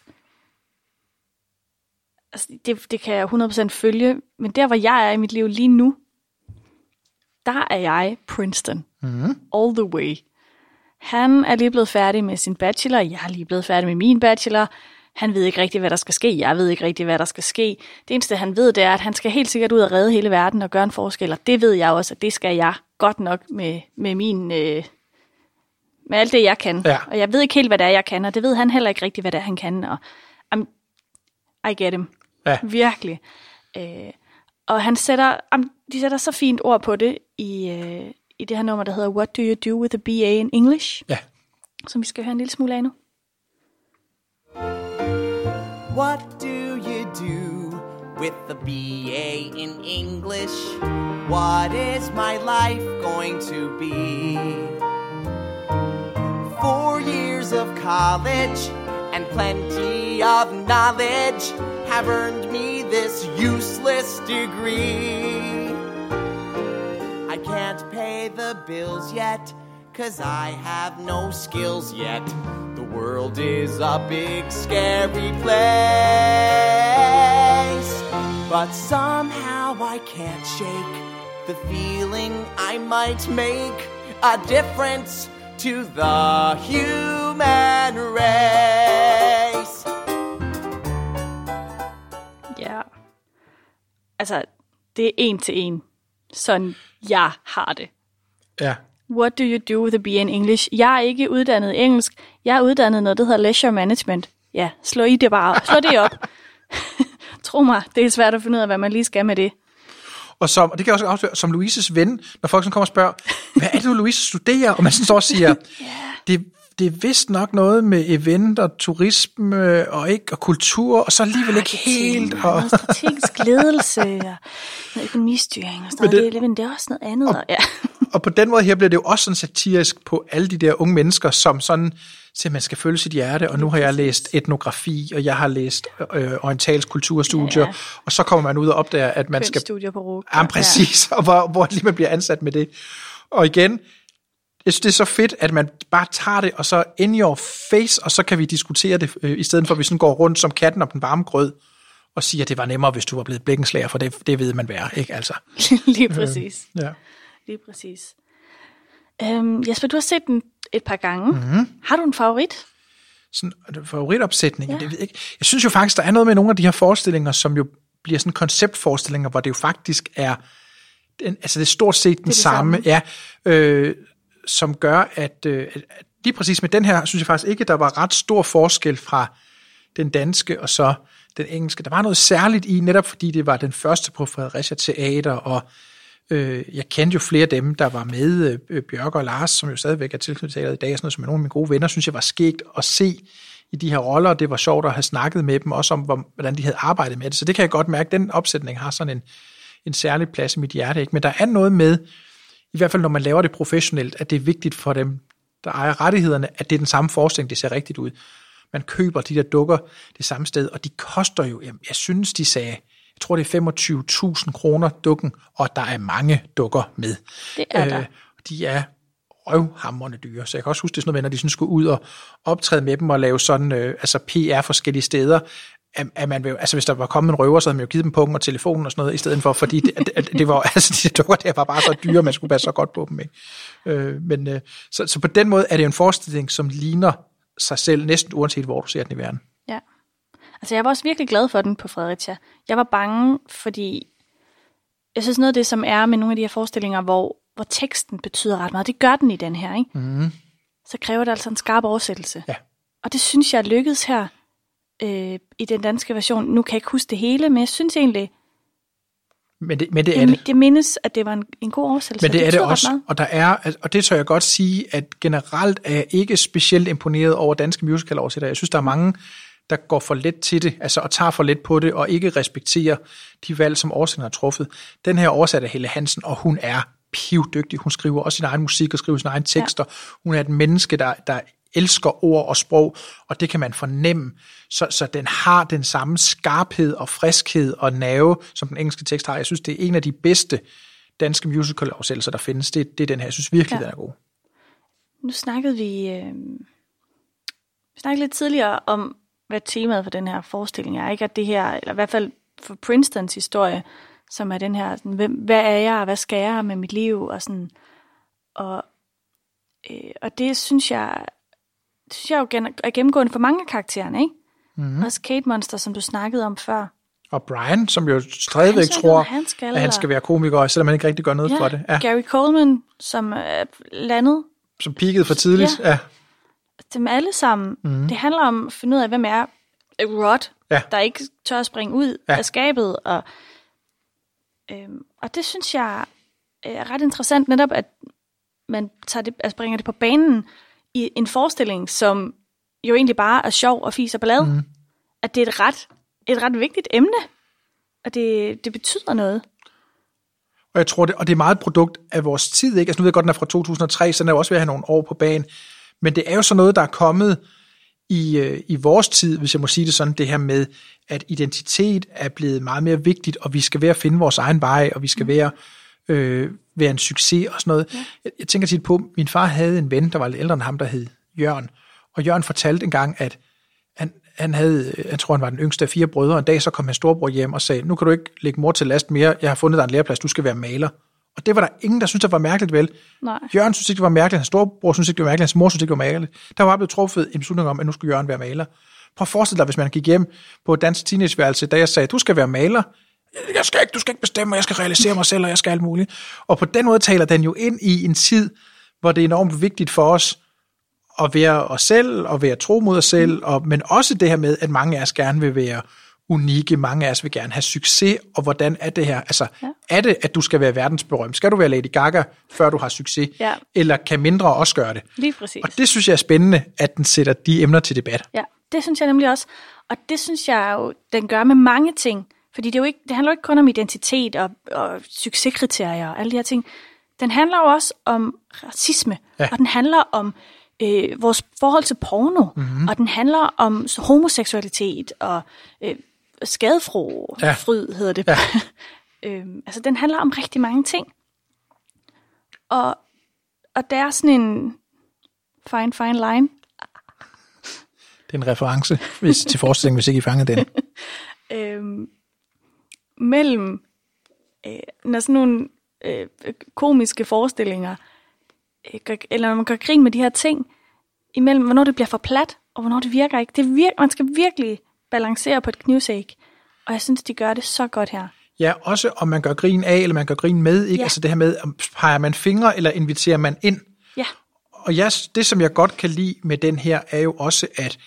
Altså, det, det kan jeg 100% følge, men der, hvor jeg er i mit liv lige nu, der er jeg Princeton. Mm. All the way. Han er lige blevet færdig med sin bachelor, jeg er lige blevet færdig med min bachelor. Han ved ikke rigtigt, hvad der skal ske. Jeg ved ikke rigtigt, hvad der skal ske. Det eneste, han ved, det er, at han skal helt sikkert ud og redde hele verden og gøre en forskel. Og det ved jeg også, at det skal jeg godt nok med, med min... Øh, med alt det, jeg kan. Ja. Og jeg ved ikke helt, hvad det er, jeg kan, og det ved han heller ikke rigtigt, hvad det er, han kan. Og um, I get him. Ja. Virkelig. Øh, og han sætter, de sætter så fint ord på det i, øh, i det her nummer, der hedder What Do You Do With A BA in English? Ja. Som vi skal høre en lille smule af nu. What do you do with the BA in English? What is my life going to be? Four years of college and plenty of knowledge have earned me this useless degree. I can't pay the bills yet, cause I have no skills yet. The world is a big, scary place. But somehow I can't shake the feeling I might make a difference to the human race. Ja. Altså, det er en til en. Sådan jeg har det. Ja. What do you do with a BA in English? Jeg er ikke uddannet i engelsk. Jeg er uddannet noget, der hedder leisure management. Ja, slå i det bare. Slå det op. Tro mig, det er svært at finde ud af, hvad man lige skal med det. Og, som, og det kan jeg også afsløre, som Louises ven, når folk sådan kommer og spørger, hvad er det, du, Louise studerer? Og man sådan står og siger, det, det er vist nok noget med event og turisme og ikke og kultur, og så alligevel ikke helt. Og, strategisk ledelse og noget økonomistyring og sådan noget. det- Det, men det er også noget andet. Og, ja. og på den måde her bliver det jo også sådan satirisk på alle de der unge mennesker, som sådan siger, man skal følge sit hjerte, og nu har jeg læst etnografi, og jeg har læst øh, orientalsk kulturstudier, Ja. og så kommer man ud og opdager, at man skal Studier på RUG. Ja, præcis, og hvor, hvor lige man bliver ansat med det. Og igen, jeg synes, det er så fedt, at man bare tager det, og så in your face, og så kan vi diskutere det, øh, i stedet for at vi sådan går rundt som katten om den varme grød, og siger, at det var nemmere, hvis du var blevet blikkenslager, for det, det ved man være, ikke altså? Lige præcis. Ja. Lige præcis. Øhm, Jesper, du har set den et par gange. Mhm. Mm-hmm. Har du en favorit? Sådan en favoritopsætning, ja. det ved jeg ikke. Jeg synes jo faktisk, der er noget med nogle af de her forestillinger, som jo bliver sådan konceptforestillinger, hvor det jo faktisk er, den, altså det er stort set den det samme, samme. ja, øh, som gør, at, øh, at lige præcis med den her, synes jeg faktisk ikke, at der var ret stor forskel fra den danske og så den engelske. Der var noget særligt i, netop fordi det var den første på Fredericia Teater, og øh, jeg kendte jo flere af dem, der var med, øh, Bjørk og Lars, som jo stadigvæk er tilknyttet i dag, og sådan noget, som er nogle af mine gode venner, synes jeg var skægt at se i de her roller, og det var sjovt at have snakket med dem, også om, hvordan de havde arbejdet med det. Så det kan jeg godt mærke, den opsætning har sådan en, en særlig plads i mit hjerte. Ikke? Men der er noget med, i hvert fald når man laver det professionelt, at det er vigtigt for dem, der ejer rettighederne, at det er den samme forestilling, det ser rigtigt ud. Man køber de der dukker det samme sted, og de koster jo, jamen, jeg synes, de sagde, jeg tror, det er 25.000 kroner dukken, og der er mange dukker med. Det er der. de er røvhamrende dyre, så jeg kan også huske, det er sådan noget, når de sådan skulle ud og optræde med dem og lave sådan, øh, altså PR forskellige steder, at, at man, vil- altså hvis der var kommet en røver, så havde man jo givet dem pungen og telefonen og sådan noget, i stedet for, fordi det, at det var, altså de dukker der var bare så dyre, man skulle passe så godt på dem, ikke? Øh, men, øh, så, så på den måde er det jo en forestilling, som ligner sig selv, næsten uanset hvor du ser den i verden. Ja. Altså, jeg var også virkelig glad for den på Fredericia. Jeg var bange, fordi jeg synes noget af det, som er med nogle af de her forestillinger, hvor, hvor teksten betyder ret meget, det gør den i den her, ikke? Mm. så kræver det altså en skarp oversættelse. Ja. Og det synes jeg lykkedes her øh, i den danske version. Nu kan jeg ikke huske det hele, men jeg synes egentlig, Men det, men det er det, det. det mindes, at det var en, en god oversættelse. Men det er det betyder ret også, og der er, og det tør jeg godt sige, at generelt er jeg ikke specielt imponeret over danske musical-oversættere. Jeg synes, der er mange, der går for let til det, altså og tager for let på det, og ikke respekterer de valg, som oversætteren har truffet. Den her oversat er Helle Hansen, og hun er pivdygtig. Hun skriver også sin egen musik og skriver sine egne tekster. Ja. Hun er et menneske, der, der elsker ord og sprog, og det kan man fornemme. Så, så den har den samme skarphed og friskhed og nerve, som den engelske tekst har. Jeg synes, det er en af de bedste danske musical-oversættelser, der findes. Det, det er den her. Jeg synes virkelig, Ja. ja. den er god. Nu snakkede vi, øh, vi snakkede lidt tidligere om, hvad temaet for den her forestilling er. Ikke at det her, eller i hvert fald for Princetons historie, som er den her, sådan, hvem, hvad er jeg, og hvad skal jeg med mit liv, og sådan, og, øh, og det synes jeg, synes jeg jo gen- er gennemgående for mange af karaktererne, ikke? Mhm. Mm-hmm. Også Kate Monster, som du snakkede om før. Og Brian, som jo stadigvæk Han tror, han skal, at han skal være komiker, selvom han ikke rigtig gør noget for det. Ja, Gary Coleman, som er landet som peakede for tidligt. Ja. Ja. Dem alle sammen. Mm. Det handler om at finde ud af, hvem er Rod, Ja. der ikke tør at springe ud Ja. af skabet. Og, øhm, og det synes jeg er ret interessant, netop at man tager det, altså bringer det på banen i en forestilling, som jo egentlig bare er sjov og fis og ballade. Mm. At det er et ret, et ret vigtigt emne, og det, det betyder noget. Og jeg tror, det, og det er meget et produkt af vores tid, ikke? Altså nu ved jeg godt, den er fra 2003, så den er jo også ved at have nogle år på banen. Men det er jo sådan noget, der er kommet i, øh, i vores tid, hvis jeg må sige det sådan, det her med, at identitet er blevet meget mere vigtigt, og vi skal være at finde vores egen vej, og vi skal være, øh, være en succes og sådan noget. Ja. Jeg, jeg tænker tit på, min far havde en ven, der var lidt ældre end ham, der hed Jørgen. Og Jørgen fortalte engang, at han, han havde, jeg tror han var den yngste af fire brødre, og en dag så kom hans storebror hjem og sagde, nu kan du ikke lægge mor til last mere, jeg har fundet dig en læreplads, du skal være maler. Og det var der ingen, der syntes, det var mærkeligt, vel? Nej. Jørgen synes ikke, det var mærkeligt, hans storebror synes ikke, det var mærkeligt, hans mor synes ikke, det var mærkeligt. Der var bare blevet truffet en beslutning om, at nu skulle Jørgen være maler. Prøv at forestille dig, hvis man gik hjem på et dansk teenageværelse, da jeg sagde, du skal være maler. Jeg skal ikke, du skal ikke bestemme, jeg skal realisere mig selv, og jeg skal alt muligt. Og på den måde taler den jo ind i en tid, hvor det er enormt vigtigt for os at være os selv, og være tro mod os selv, og, men også det her med, at mange af os gerne vil være unikke. Mange af os vil gerne have succes, og hvordan er det her? Altså, ja. er det, at du skal være verdensberømt? Skal du være Lady Gaga, før du har succes? Ja. Eller kan mindre også gøre det? Lige præcis. Og det synes jeg er spændende, at den sætter de emner til debat. Ja, det synes jeg nemlig også. Og det synes jeg jo, den gør med mange ting. Fordi det, er jo ikke, det handler jo ikke kun om identitet og, og succeskriterier og alle de her ting. Den handler jo også om racisme, Ja. og den handler om øh, vores forhold til porno, Mhm. mm-hmm. og den handler om homoseksualitet og øh, skadefro, Ja. fryd hedder det. Ja. øhm, altså, den handler om rigtig mange ting. Og, og der er sådan en fine, fine line, Det er en reference hvis, til forestillingen, hvis ikke I fangede den. øhm, mellem, øh, når sådan nogle øh, komiske forestillinger, øh, gør, eller når man gør grin med de her ting, imellem hvornår det bliver for plat, og hvornår det virker ikke. Det virker, man skal virkelig balancere på et knivsæg, og jeg synes, de gør det så godt her. Ja, også om man gør grin af, eller man gør grin med. Ikke? Ja. Altså det her med, om peger man fingre, eller inviterer man ind? Ja, Og jeg, det, som jeg godt kan lide med den her, er jo også, at,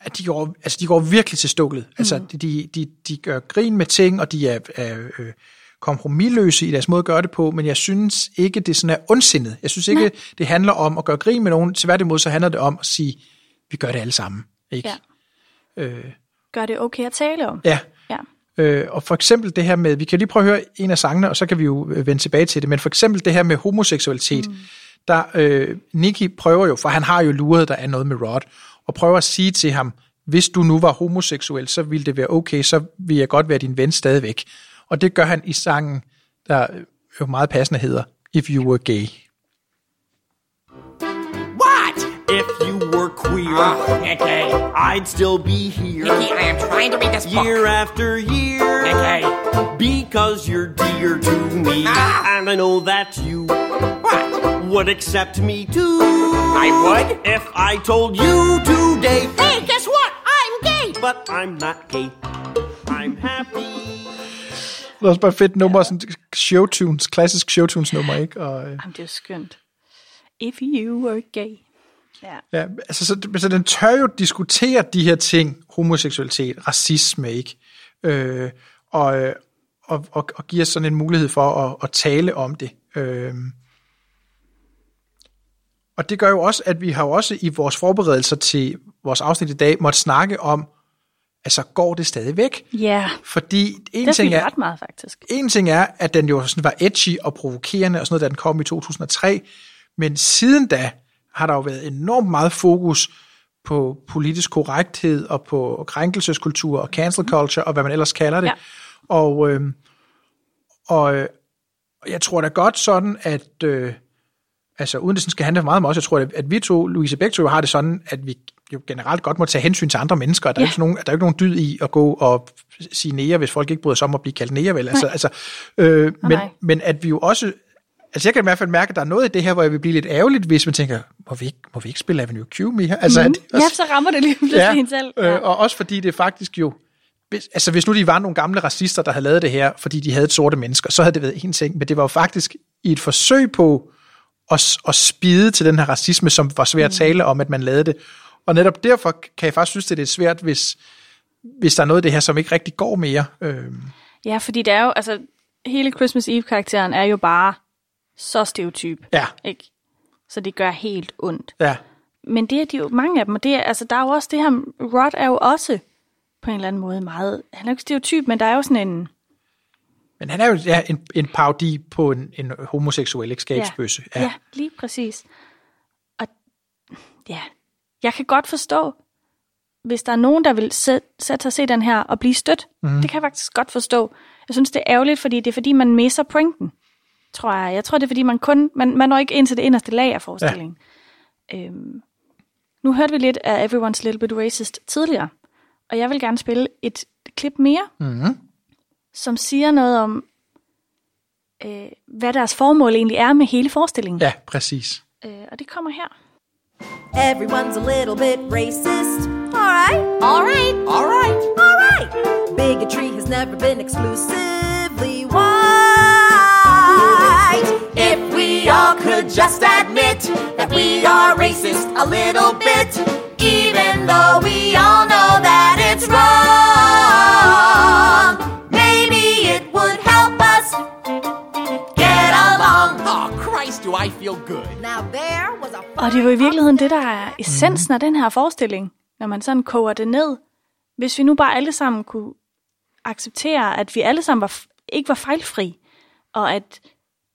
at de, går, altså, de går virkelig til stålet. Mm. Altså, de, de, de, de gør grin med ting, og de er, er øh, kompromilløse i deres måde at gøre det på, men jeg synes ikke, det sådan er ondsindet. Jeg synes ikke, Nej. det handler om at gøre grin med nogen. Tværtimod, så handler det om at sige, vi gør det alle sammen. Ikke? Ja. Øh, gør det okay at tale om. ja. Ja. Øh, og for eksempel det her med, vi kan lige prøve at høre en af sangene, og så kan vi jo øh, vende tilbage til det, men for eksempel det her med homoseksualitet, mm. der øh, Nicky prøver jo, for han har jo luret, der er noget med Rod, og prøver at sige til ham, hvis du nu var homoseksuel, så ville det være okay, så vil jeg godt være din ven stadigvæk. Og det gør han i sangen, der jo meget passende hedder, If You Were Gay. You were queer, Nicky. I'd still be here. Nicky, I am trying to read this book. Year after year, Nicky. because you're dear to me, Ah. and I know that you What? would accept me too. I would? if I told you today. Hey, guess what? I'm gay. But I'm not gay. I'm happy. Det er også bare et fedt nummer, sådan showtunes, klassisk showtunes nummer, ikke? Og, øh, Jamen, det er skønt. If you were gay. Ja. Ja, altså, så, så den tør jo diskutere de her ting, homoseksualitet, racisme, ikke? Øh, og, øh, og, og, og giver sådan en mulighed for at, at tale om det. Øh, og det gør jo også, at vi har jo også i vores forberedelser til vores afsnit i dag måtte snakke om, altså går det stadig væk? Ja, Fordi en det ting er, ret meget, faktisk. en ting er, at den jo sådan var edgy og provokerende og sådan noget, da den kom i 2003, men siden da har der jo været enormt meget fokus på politisk korrekthed og på krænkelseskultur og cancel culture og hvad man ellers kalder det. Ja. Og, øh, og øh, jeg tror da godt sådan, at øh, altså uden det sådan skal handle for meget om os, jeg tror, at, at vi to, Louise begge to, har det sådan, at vi jo generelt godt må tage hensyn til andre mennesker. Der er, Ja. ikke nogen, der er jo ikke nogen dyd i at gå og sige nære, hvis folk ikke bryder sig om at blive kaldt nære, vel? Altså, altså, øh, men, nej. men at vi jo også... Altså jeg kan i hvert fald mærke, at der er noget i det her, hvor jeg vil blive lidt ærgerligt, hvis man tænker, må vi ikke, må vi ikke spille Avenue Q mere? Altså, Mm. at- Ja, så rammer det lige pludselig ja. en selv. Ja. Øh, og også fordi det faktisk jo... Hvis, altså hvis nu de var nogle gamle racister, der havde lavet det her, fordi de havde et sorte mennesker, så havde det været en ting. Men det var jo faktisk i et forsøg på at, at spide til den her racisme, som var svært at tale om, at man lavede det. Og netop derfor kan jeg faktisk synes, at det er svært, hvis, hvis der er noget af det her, som ikke rigtig går mere. Øh, ja, fordi det er jo, altså, hele Christmas Eve-karakteren er jo bare så stereotyp. ja, Ikke? Så det gør helt ondt. ja. Men det er de jo mange af dem, og det er, altså, der er jo også det her, Rod er jo også på en eller anden måde meget, han er jo ikke stereotyp, men der er jo sådan en, Men han er jo ja, en, en parodi på en, en homoseksuel ægskabsbøsse. Ja. ja, lige præcis. Og ja, jeg kan godt forstå, hvis der er nogen, der vil sæt- sætte sig og se den her og blive stødt. Mm. Det kan jeg faktisk godt forstå. Jeg synes, det er ærgerligt, fordi det er fordi, man misser pointen, tror jeg. Jeg tror, det er fordi, man kun, man, man når ikke ind til det inderste lag af forestillingen. Ja. Øhm, nu hørte vi lidt af Everyone's Little Bit Racist tidligere, og jeg vil gerne spille et klip mere, Mm-hmm. som siger noget om, øh, hvad deres formål egentlig er med hele forestillingen. Ja, præcis. Øh, og det kommer her. Everyone's a little bit racist. Alright. Alright. Alright. Alright. Bigotry has never been exclusively white. If we all could just admit that we are racist a little bit, even though we all know that it's wrong, maybe it would help us get along. Oh, Christ, do I feel good. Now there was a Og det er i virkeligheden det, der er essensen af den her forestilling, når man sådan koger det ned. Hvis vi nu bare alle sammen kunne acceptere, at vi alle sammen var, ikke var fejlfri, og at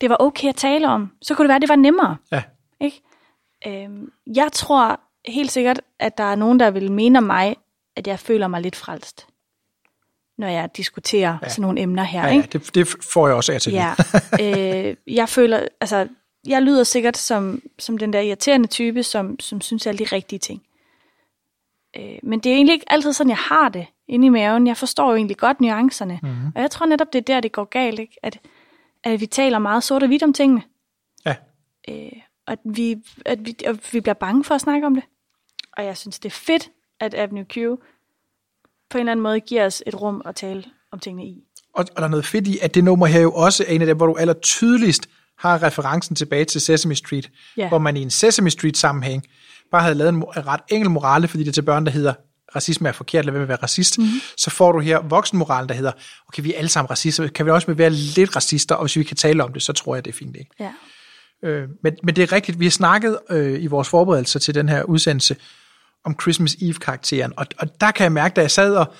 det var okay at tale om, så kunne det være, at det var nemmere. Ja. Ikke? Øhm, jeg tror helt sikkert, at der er nogen, der vil mene om mig, at jeg føler mig lidt frelst, når jeg diskuterer ja. sådan nogle emner her. Ja, ikke? ja det, det får jeg også af til. Ja, øh, jeg føler, altså, jeg lyder sikkert som, som den der irriterende type, som, som synes alle de rigtige ting. Øh, men det er egentlig ikke altid sådan, jeg har det inde i maven. Jeg forstår jo egentlig godt nuancerne. Mm-hmm. Og jeg tror netop, det er der, det går galt, ikke? At, at vi taler meget sort og hvidt om tingene. Ja. Øh, at vi, at vi, at vi bliver bange for at snakke om det. Og jeg synes, det er fedt, at Avenue Q på en eller anden måde giver os et rum at tale om tingene i. Og, og der er noget fedt i, at det nummer her jo også er en af dem, hvor du aller tydeligst har referencen tilbage til Sesame Street, Ja. hvor man i en Sesame Street-sammenhæng bare havde lavet en ret enkel morale, fordi det er til børn, der hedder, racisme er forkert, være med at være racist, mm-hmm. så får du her voksenmoralen, der hedder, okay, vi er alle sammen racister, kan vi også være lidt racister, og hvis vi kan tale om det, så tror jeg, det er fint, ikke? Ja. Øh, men, men det er rigtigt, vi har snakket øh, i vores forberedelser til den her udsendelse om Christmas Eve-karakteren, og, og der kan jeg mærke, da jeg sad og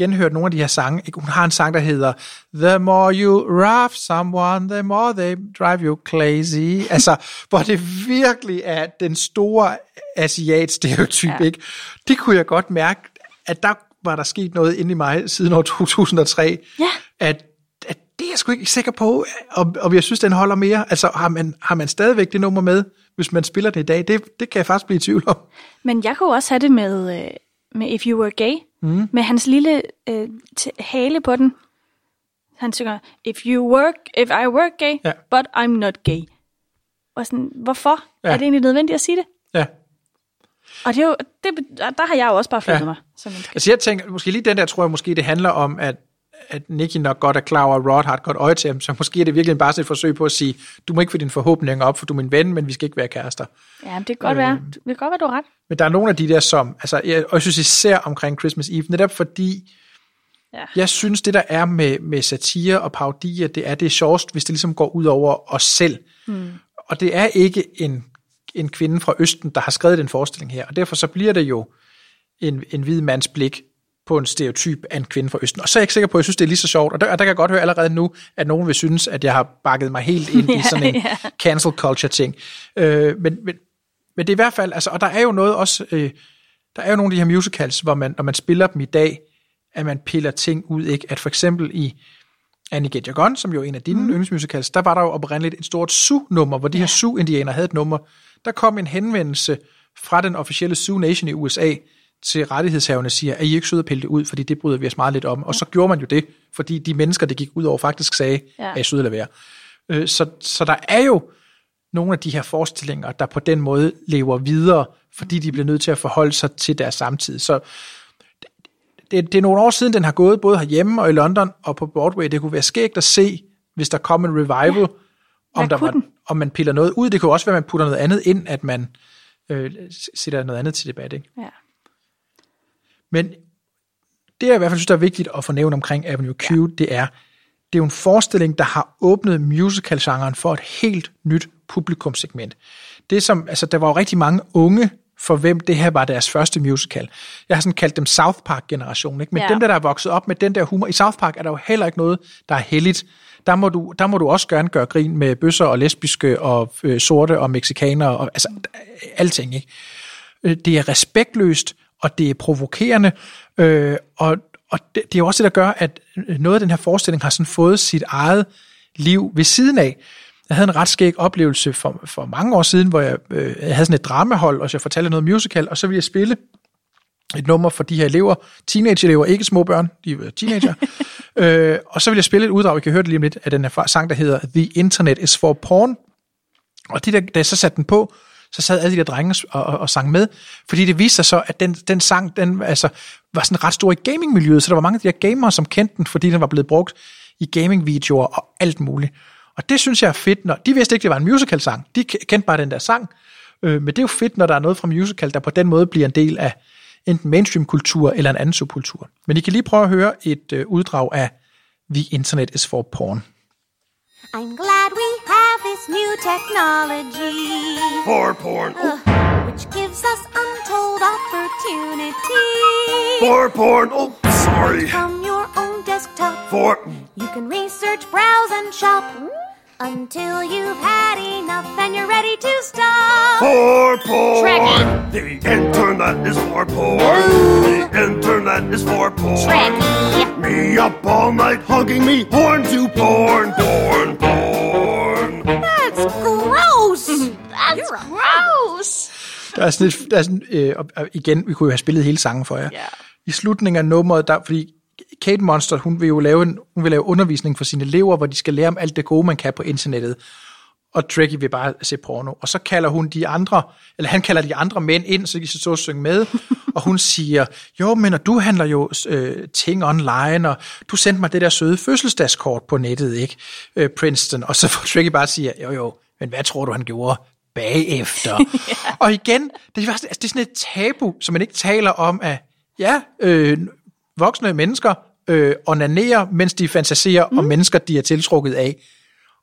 genhørte nogle af de her sange, ikke? hun har en sang, der hedder The more you rough someone, the more they drive you crazy. Altså, hvor det virkelig er den store asiat-stereotyp, ja. ikke? Det kunne jeg godt mærke, at der var der sket noget inde i mig siden år 2003, Ja. at, at det er jeg sgu ikke sikker på, og, og jeg synes, den holder mere. Altså, har man, har man stadigvæk det nummer med, hvis man spiller det i dag? Det, det kan jeg faktisk blive i tvivl om. Men jeg kunne også have det med, øh, med If You Were Gay, mm. med hans lille øh, hale på den. Han synger, If you work, if I work gay, Ja. but I'm not gay. Og sådan, hvorfor? Ja. Er det egentlig nødvendigt at sige det? Ja. Og det er jo, det, der har jeg jo også bare flyttet Ja. mig som. Altså jeg tænker, måske lige den der, tror jeg måske, det handler om, at, at Nicky nok godt er klar over, at Rod har et godt øje til ham, så måske er det virkelig bare et forsøg på at sige, du må ikke få dine forhåbninger op, for du er min ven, men vi skal ikke være kærester. Ja, det kan godt være. Det kan godt være, du har ret. Men der er nogle af de der, som, altså, jeg, og jeg synes især omkring Christmas Eve, netop fordi, Ja. jeg synes, det der er med, med satire og parodier, det er det er sjovest, hvis det ligesom går ud over os selv. Mm. Og det er ikke en, en kvinde fra Østen, der har skrevet den forestilling her, og derfor så bliver det jo en, en hvid mands blik på en stereotyp af en kvinde fra Østen. Og så er jeg ikke sikker på, at jeg synes, det er lige så sjovt. Og der, og der kan jeg godt høre allerede nu, at nogen vil synes, at jeg har bakket mig helt ind i sådan en Ja, cancel culture ting. Øh, men, men, men det er i hvert fald, altså, og der er jo noget også, øh, der er jo nogle af de her musicals, hvor man, når man spiller dem i dag, at man piller ting ud, ikke? At for eksempel i Annie Get Your Gun, som jo er en af dine mm. yndlingsmusicals, der var der jo oprindeligt et stort Sioux-nummer, hvor de her Sioux-indianer havde et nummer. Der kom en henvendelse fra den officielle Sioux Nation i USA til rettighedshaverne siger, at I ikke søde at pille det ud, fordi det bryder vi os meget lidt om. Og så gjorde man jo det, fordi de mennesker, det gik ud over, faktisk sagde, Ja. at I søde at være. Øh, Så, så der er jo nogle af de her forestillinger, der på den måde lever videre, fordi de bliver nødt til at forholde sig til deres samtid. Så det, det er nogle år siden, den har gået både herhjemme og i London og på Broadway. Det kunne være skægt at se, hvis der kom en revival, ja. om, der var, den? om man piller noget ud. Det kunne også være, at man putter noget andet ind, at man øh, sætter noget andet til debat. Ikke? Ja. Men det, jeg i hvert fald synes, der er vigtigt at få nævnt omkring Avenue Q, ja. det er, det er jo en forestilling, der har åbnet musical-genren for et helt nyt publikumsegment. Det som, altså, der var jo rigtig mange unge, for hvem det her var deres første musical. Jeg har sådan kaldt dem South Park-generationen. Ikke? Men ja. Dem, der, der er vokset op med den der humor, i South Park er der jo heller ikke noget, der er heldigt. Der må du, der må du også gerne gøre grin med bøsser og lesbiske og øh, sorte og mexikanere, og, altså alting. Ikke? Øh, det er respektløst, og det er provokerende, øh, og, og det, det er også det, der gør, at noget af den her forestilling har sådan fået sit eget liv ved siden af. Jeg havde en ret skæg oplevelse for, for mange år siden, hvor jeg, øh, jeg havde sådan et dramahold, og så jeg fortalte noget musical, og så ville jeg spille et nummer for de her elever, teenage-elever, ikke små børn, de er teenager. øh, og så vil jeg spille et uddrag, vi kan høre det lige om lidt, af den her sang, der hedder The Internet is for Porn. Og det der, da jeg så satte den på, så sad alle de der drenge og, og, og sang med, fordi det viste sig så, at den, den sang, den altså, var sådan ret stor i gamingmiljøet, så der var mange af de der gamere, som kendte den, fordi den var blevet brugt i gamingvideoer og alt muligt. Og det synes jeg er fedt, når de vidste ikke, det var en musical-sang. De kendte bare den der sang. Øh, men det er jo fedt, når der er noget fra musical, der på den måde bliver en del af enten mainstream-kultur eller en anden subkultur. Men I kan lige prøve at høre et øh, uddrag af The Internet is for Porn. I'm glad we have this new technology. For porn. uh, which gives us untold opportunity. For porn. Oh, sorry. From your own desktop, For. you can research, browse, and shop until you've had enough and you're ready to stop. For porn. Trekkie. The internet is for porn. The internet is for porn. Trekkie. Me up all night hugging me horn to porn. Porn, porn. That's gross. That's gross. Der er sådan et, der er sådan, øh, og, og igen, vi kunne jo have spillet hele sangen for jer. Ja. I slutningen af nummeret, der, fordi Kate Monster, hun vil jo lave, en, hun vil lave undervisning for sine elever, hvor de skal lære om alt det gode, man kan på internettet. Og Trekkie vil bare se porno. Og så kalder hun de andre, eller han kalder de andre mænd ind, så de stå og synge med. og hun siger, jo, men og du handler jo øh, ting online, og du sendte mig det der søde fødselsdagskort på nettet, ikke? Øh, Princeton. Og så får Trekkie bare siger, jo jo, men hvad tror du, han gjorde bagefter? ja. Og igen, det er, altså, det er sådan et tabu, som man ikke taler om, at ja, øh, voksne mennesker øh, onanerer, mens de fantaserer mm. om mennesker, de er tiltrukket af.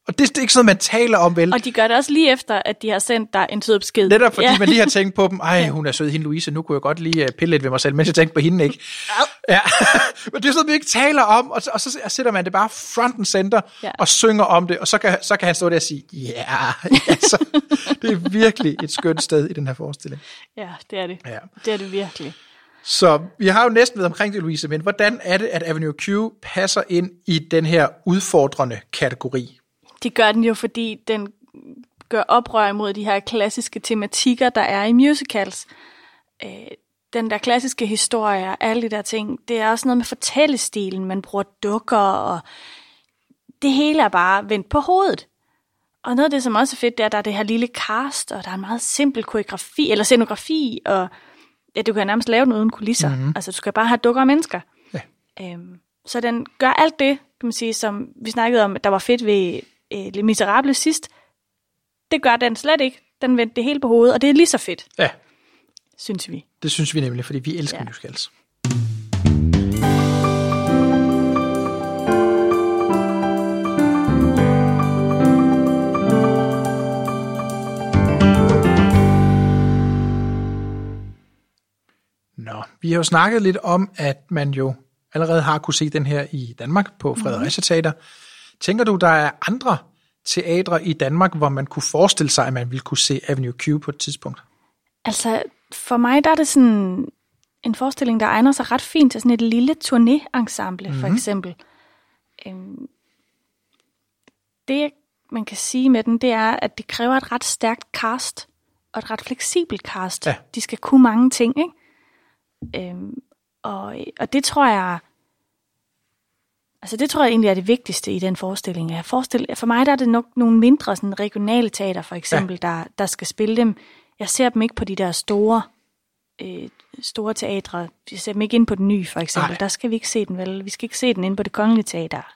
Og det, det er ikke sådan, man taler om, vel? Og de gør det også lige efter, at de har sendt dig en sød besked. Netop fordi ja. man lige har tænkt på dem, ej, hun er sød, hende Louise, nu kunne jeg godt lige øh, pille lidt ved mig selv, mens jeg tænkte på hende, ikke? Ja. Men det er sådan, vi ikke taler om, og så, og så sætter man det bare front and center Ja. ja. og synger om det, og så kan, så kan han stå der og sige, ja, yeah. altså, det er virkelig et skønt sted i den her forestilling. Ja, det er det. Ja. Det er det virkelig. Så vi har jo næsten været omkring det, Louise, men hvordan er det, at Avenue Q passer ind i den her udfordrende kategori? Det gør den jo, fordi den gør oprør imod de her klassiske tematikker, der er i musicals. Øh, den der klassiske historie og alle de der ting, det er også noget med fortællestilen. Man bruger dukker, og det hele er bare vendt på hovedet. Og noget af det, som også er fedt, det er, at der er det her lille cast, og der er en meget simpel koreografi, eller scenografi, og ja, du kan nærmest lave den uden kulisser. Mm-hmm. Altså, du skal bare have dukker og mennesker. Ja. Øhm, så den gør alt det, kan man sige, som vi snakkede om, der var fedt ved øh, Les Miserables sidst. Det gør den slet ikke. Den vendte det hele på hovedet, og det er lige så fedt, Ja, synes vi. det synes vi nemlig, fordi vi elsker Ja. musicals. Nå, vi har jo snakket lidt om, at man jo allerede har kunne se den her i Danmark på Fredericia Teater. Tænker du, der er andre teatre i Danmark, hvor man kunne forestille sig, at man ville kunne se Avenue Q på et tidspunkt? Altså, for mig der er det sådan en forestilling, der egner sig ret fint til sådan et lille turné-ensemble, mm-hmm. for eksempel. Øhm, det, man kan sige med den, det er, at det kræver et ret stærkt cast, og et ret fleksibelt cast. Ja. De skal kunne mange ting, ikke? Øhm, og, og det tror jeg, altså det tror jeg egentlig er det vigtigste i den forestilling. Jeg forestil, for mig der er det nok nogle mindre sådan regionale teater, for eksempel, ja. der, der skal spille dem. Jeg ser dem ikke på de der store, øh, store teatre. Jeg ser dem ikke ind på den nye, for eksempel. Nej. Der skal vi ikke se den, vel? Vi skal ikke se den inde på det kongelige teater.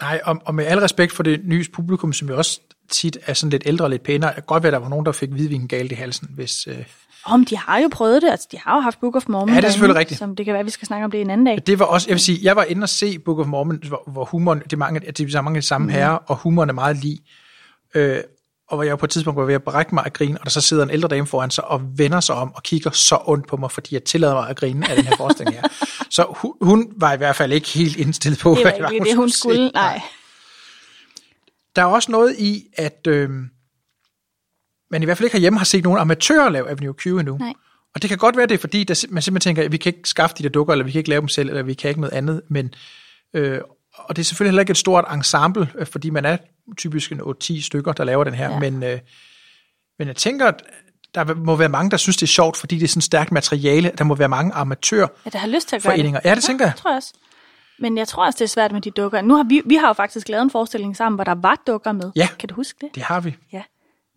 Nej, og, og med al respekt for det nye publikum, som jo også tit er sådan lidt ældre og lidt pænere, det kan godt være, at der var nogen, der fik hvidvinen galt i halsen, hvis... Øh, Om de har jo prøvet det, altså de har jo haft Book of Mormon. Ja, det er selvfølgelig derinde, rigtigt. Som det kan være, at vi skal snakke om det en anden dag. det var også, jeg vil sige, jeg var inde og se Book of Mormon, hvor, hvor humoren, det er mange, det er mange samme mm. herrer, og humoren er meget lige. Øh, og hvor jeg på et tidspunkt var ved at brække mig af grin, og der så sidder en ældre dame foran sig og vender sig om og kigger så ondt på mig, fordi jeg tillader mig at grine af den her forestilling her. Så hun, hun var i hvert fald ikke helt indstillet på, Det var hvad ikke det, hun skulle. se. Nej. Der er også noget i, at øh, man i hvert fald ikke herhjemme har set nogen amatører lave Avenue Q endnu. Nej. Og det kan godt være det, er fordi der, man simpelthen tænker, at vi kan ikke skaffe de der dukker, eller vi kan ikke lave dem selv, eller vi kan ikke noget andet. Men, øh, og det er selvfølgelig heller ikke et stort ensemble, øh, fordi man er typisk en 8-10 stykker, der laver den her. Ja. Men, øh, men jeg tænker, at der må være mange, der synes, det er sjovt, fordi det er sådan stærkt materiale. Der må være mange amatører. Ja, der har lyst til at gøre det. Ja, det tænker jeg. tror jeg også. Men jeg tror også, det er svært med de dukker. Nu har vi, vi har jo faktisk lavet en forestilling sammen, hvor der var dukker med. Ja. Kan du huske det? Det har vi, Ja.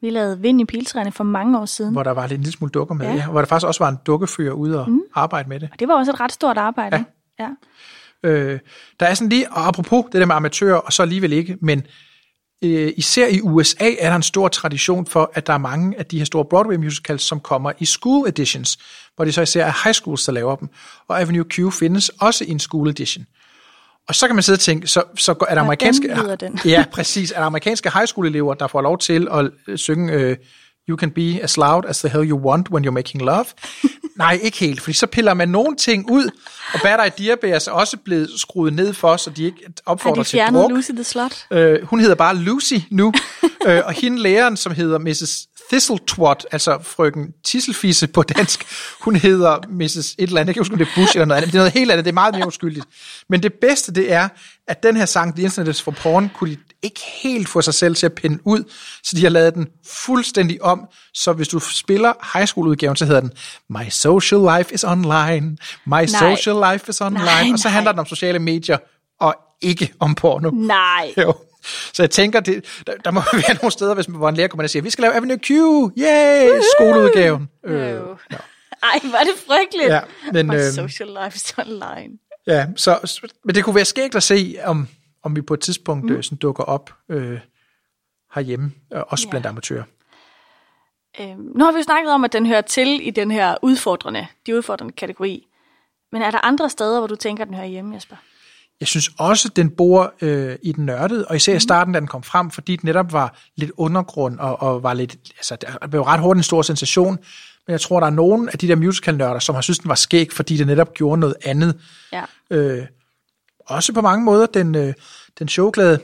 Vi lavede Vind i Piltræerne for mange år siden. hvor der var lidt en lille smule dukker med. Ja. Ja. Hvor der faktisk også var en dukkefyr ude og mm. arbejde med det. Og det var også et ret stort arbejde. Ja. ja. Øh, der er sådan lige, og apropos det der med amatører, og så alligevel ikke, men øh, især i USA er der en stor tradition for, at der er mange af de her store Broadway musicals, som kommer i school editions, hvor det så især er high schools, der laver dem. Og Avenue Q findes også i en school edition. Og så kan man sidde og tænke, så, så er der amerikanske... den? ja, præcis. Er der amerikanske high school elever, der får lov til at øh, synge uh, You can be as loud as the hell you want when you're making love? Nej, ikke helt, fordi så piller man nogle ting ud, og Bad Idea Bears er også blevet skruet ned for, så de ikke Har opfordrer de til fjernet druk. Lucy the Slut? Øh, hun hedder bare Lucy nu, øh, og hende læreren, som hedder Mrs. Thistletwat, altså frøken Tisselfisse på dansk, hun hedder Mrs. et eller andet, jeg kan huske, om det er Bush eller noget andet, det er noget helt andet, det er meget mere uskyldigt. Men det bedste, det er, at den her sang, The Internet for Porn, kunne de ikke helt få sig selv til at pinde ud, så de har lavet den fuldstændig om, så hvis du spiller high school udgaven, så hedder den My social life is online, my social life is online, Nej, og så nej. handler den om sociale medier, og ikke om porno. Nej. Jo. Så jeg tænker, det, der, der må være nogle steder, hvis man var en lærer, kunne man sige, vi skal lave Avenue Q, yay, skoleudgaven. Øh, Ej, hvor er det frygteligt. Ja, men, My øhm, social life is online. ja, så, men det kunne være skægt at se, om, om vi på et tidspunkt mm. øh, sådan dukker op øh, herhjemme, øh, også blandt amatører. Øhm, nu har vi jo snakket om, at den hører til i den her udfordrende, de udfordrende kategori. Men er der andre steder, hvor du tænker, at den hører hjemme, Jesper? Jeg synes også, den bor øh, i den nørdede, og især i starten, da den kom frem, fordi den netop var lidt undergrund, og, og var lidt, altså, det blev ret hurtigt en stor sensation, men jeg tror, der er nogen af de der musical-nørder, som har synes, den var skæg, fordi det netop gjorde noget andet. Ja. Øh, også på mange måder den, øh, den showglade,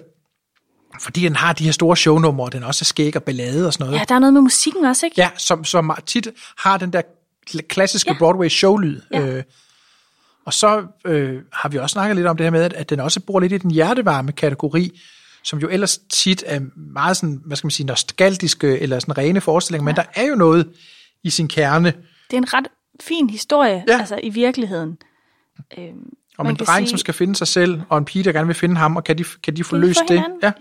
fordi den har de her store shownumre, og den også er skæg og ballade og sådan noget. Ja, der er noget med musikken også, ikke? Ja, som, som tit har den der kl- klassiske ja. Broadway showlyd. Ja. Øh, og så øh, har vi også snakket lidt om det her med, at, at den også bor lidt i den hjertevarme kategori, som jo ellers tit er meget sådan, hvad skal man sige, nostalgiske eller sådan rene forestillinger, ja. men der er jo noget i sin kerne. Det er en ret fin historie, Ja. altså i virkeligheden. Øhm, Om en dreng, sige- som skal finde sig selv, og en pige, der gerne vil finde ham, og kan de, kan de få det? Ja. ja.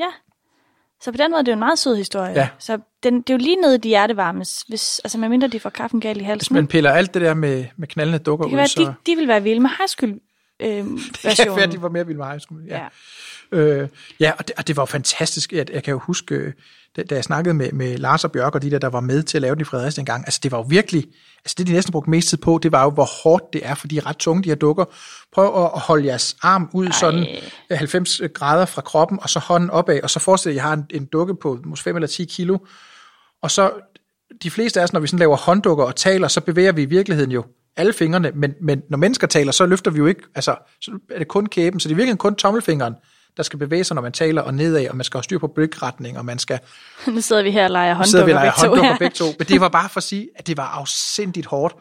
Så på den måde det er det jo en meget sød historie. Ja. Så den, det er jo lige nede i de hjertevarmes, hvis, altså medmindre de får kaffen galt i halsen. Hvis man piller alt det der med, med knaldende dukker det kan ud, være, så... de, de vil være vilde med high school øh, Det kan versionen. være, at de var mere vilde med high school. Ja. Ja. Øh, ja, og det, og det var fantastisk. Jeg, jeg kan jo huske, øh, da, da jeg snakkede med, med Lars og Bjørk og de der, der var med til at lave den i Fredericia dengang, altså det var jo virkelig, altså det de næsten brugte mest tid på, det var jo, hvor hårdt det er, for de er ret tunge, de her dukker. Prøv at, holde jeres arm ud Ej. sådan øh, 90 grader fra kroppen, og så hånden opad, og så forestil jer, at jeg har en, en dukke på måske 5 eller 10 kilo, og så de fleste af os, når vi sådan laver hånddukker og taler, så bevæger vi i virkeligheden jo alle fingrene, men, men når mennesker taler, så løfter vi jo ikke, altså så er det kun kæben, så det er virkelig kun tommelfingeren, der skal bevæge sig, når man taler og nedad, og man skal have styr på blikretning, og man skal nu sidder vi her og leger sidder vi hånddukker og leger begge to. hånddukker her. begge to. Men det var bare for at sige, at det var afsindigt hårdt.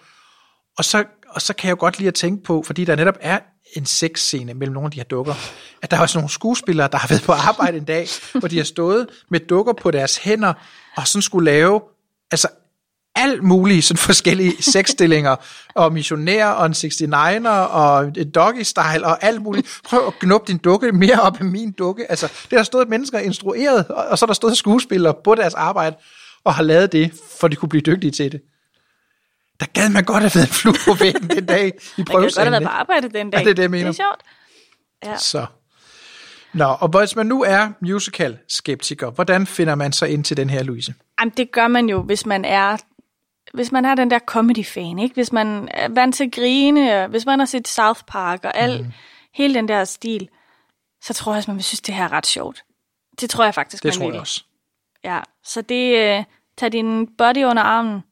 Og så, og så kan jeg jo godt lide at tænke på, fordi der netop er en sexscene mellem nogle af de her dukker, at der er også nogle skuespillere, der har været på arbejde en dag, hvor de har stået med dukker på deres hænder, og sådan skulle lave, altså alt mulige sådan forskellige sexstillinger, og missionær, og en 69'er, og et doggy style, og alt muligt. Prøv at knuppe din dukke mere op af min dukke. Altså, det har stået mennesker instrueret, og så er der stået skuespillere på deres arbejde, og har lavet det, for de kunne blive dygtige til det. Der gad man godt have været en flue på væggen den dag i Man kan godt have været på arbejde den dag. Ja, det er det, jeg mener. Det er sjovt. Ja. Så. Nå, og hvis man nu er musical-skeptiker, hvordan finder man så ind til den her, Louise? Jamen, det gør man jo, hvis man er hvis man er den der comedy-fan, ikke? Hvis man er vant til at grine, og hvis man har set South Park og al, mm. hele den der stil, så tror jeg, at man vil synes, det her er ret sjovt. Det tror jeg faktisk, Det man tror vil. jeg også. Ja, så det, øh, tag din body under armen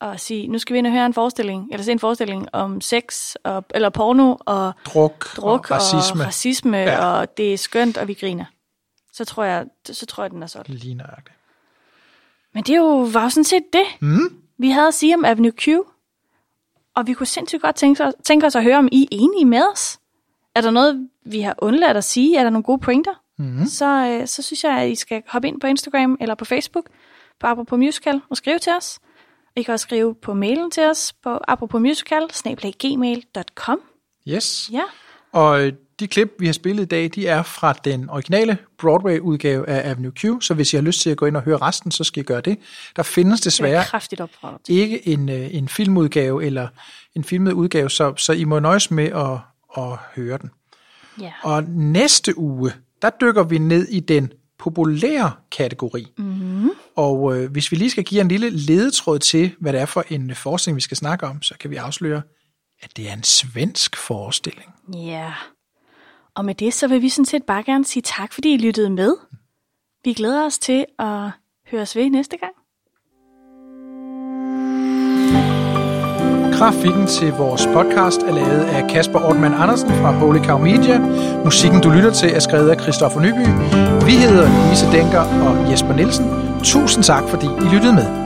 og sig, nu skal vi ind og høre en forestilling, eller se en forestilling om sex, og, eller porno, og Druk, druk og racisme. og, racisme Ja. og det er skønt, og vi griner. Så tror jeg, så tror jeg den er sådan. Lige nøjagtigt. Men det er jo, var jo sådan set det, Mm. vi havde at sige om Avenue Q. Og vi kunne sindssygt godt tænke os, tænke os at høre, om I er enige med os. Er der noget, vi har undladt at sige? Er der nogle gode pointer? Mm. Så, øh, så synes jeg, at I skal hoppe ind på Instagram eller på Facebook på Apropos Musical og skrive til os. I kan også skrive på mailen til os på aproposmusical gmail.com. Yes. Ja. Og øh, de klip, vi har spillet i dag, de er fra den originale Broadway-udgave af Avenue Q, så hvis I har lyst til at gå ind og høre resten, så skal I gøre det. Der findes Det desværre ikke en, øh, en filmudgave eller en filmet udgave, så, så I må nøjes med at, at høre den. Ja. Og næste uge, der dykker vi ned i den populære kategori. Mm-hmm. Og øh, hvis vi lige skal give en lille ledetråd til, hvad det er for en øh, forestilling, vi skal snakke om, så kan vi afsløre, at det er en svensk forestilling. Ja. Og med det, så vil vi sådan set bare gerne sige tak, fordi I lyttede med. Vi glæder os til at høres ved næste gang. Grafikken til vores podcast er lavet af Kasper Ortmann Andersen fra Holy Cow Media. Musikken, du lytter til, er skrevet af Christoffer Nyby. Vi hedder Louise Denker og Jesper Nielsen. Tusind tak, fordi I lyttede med.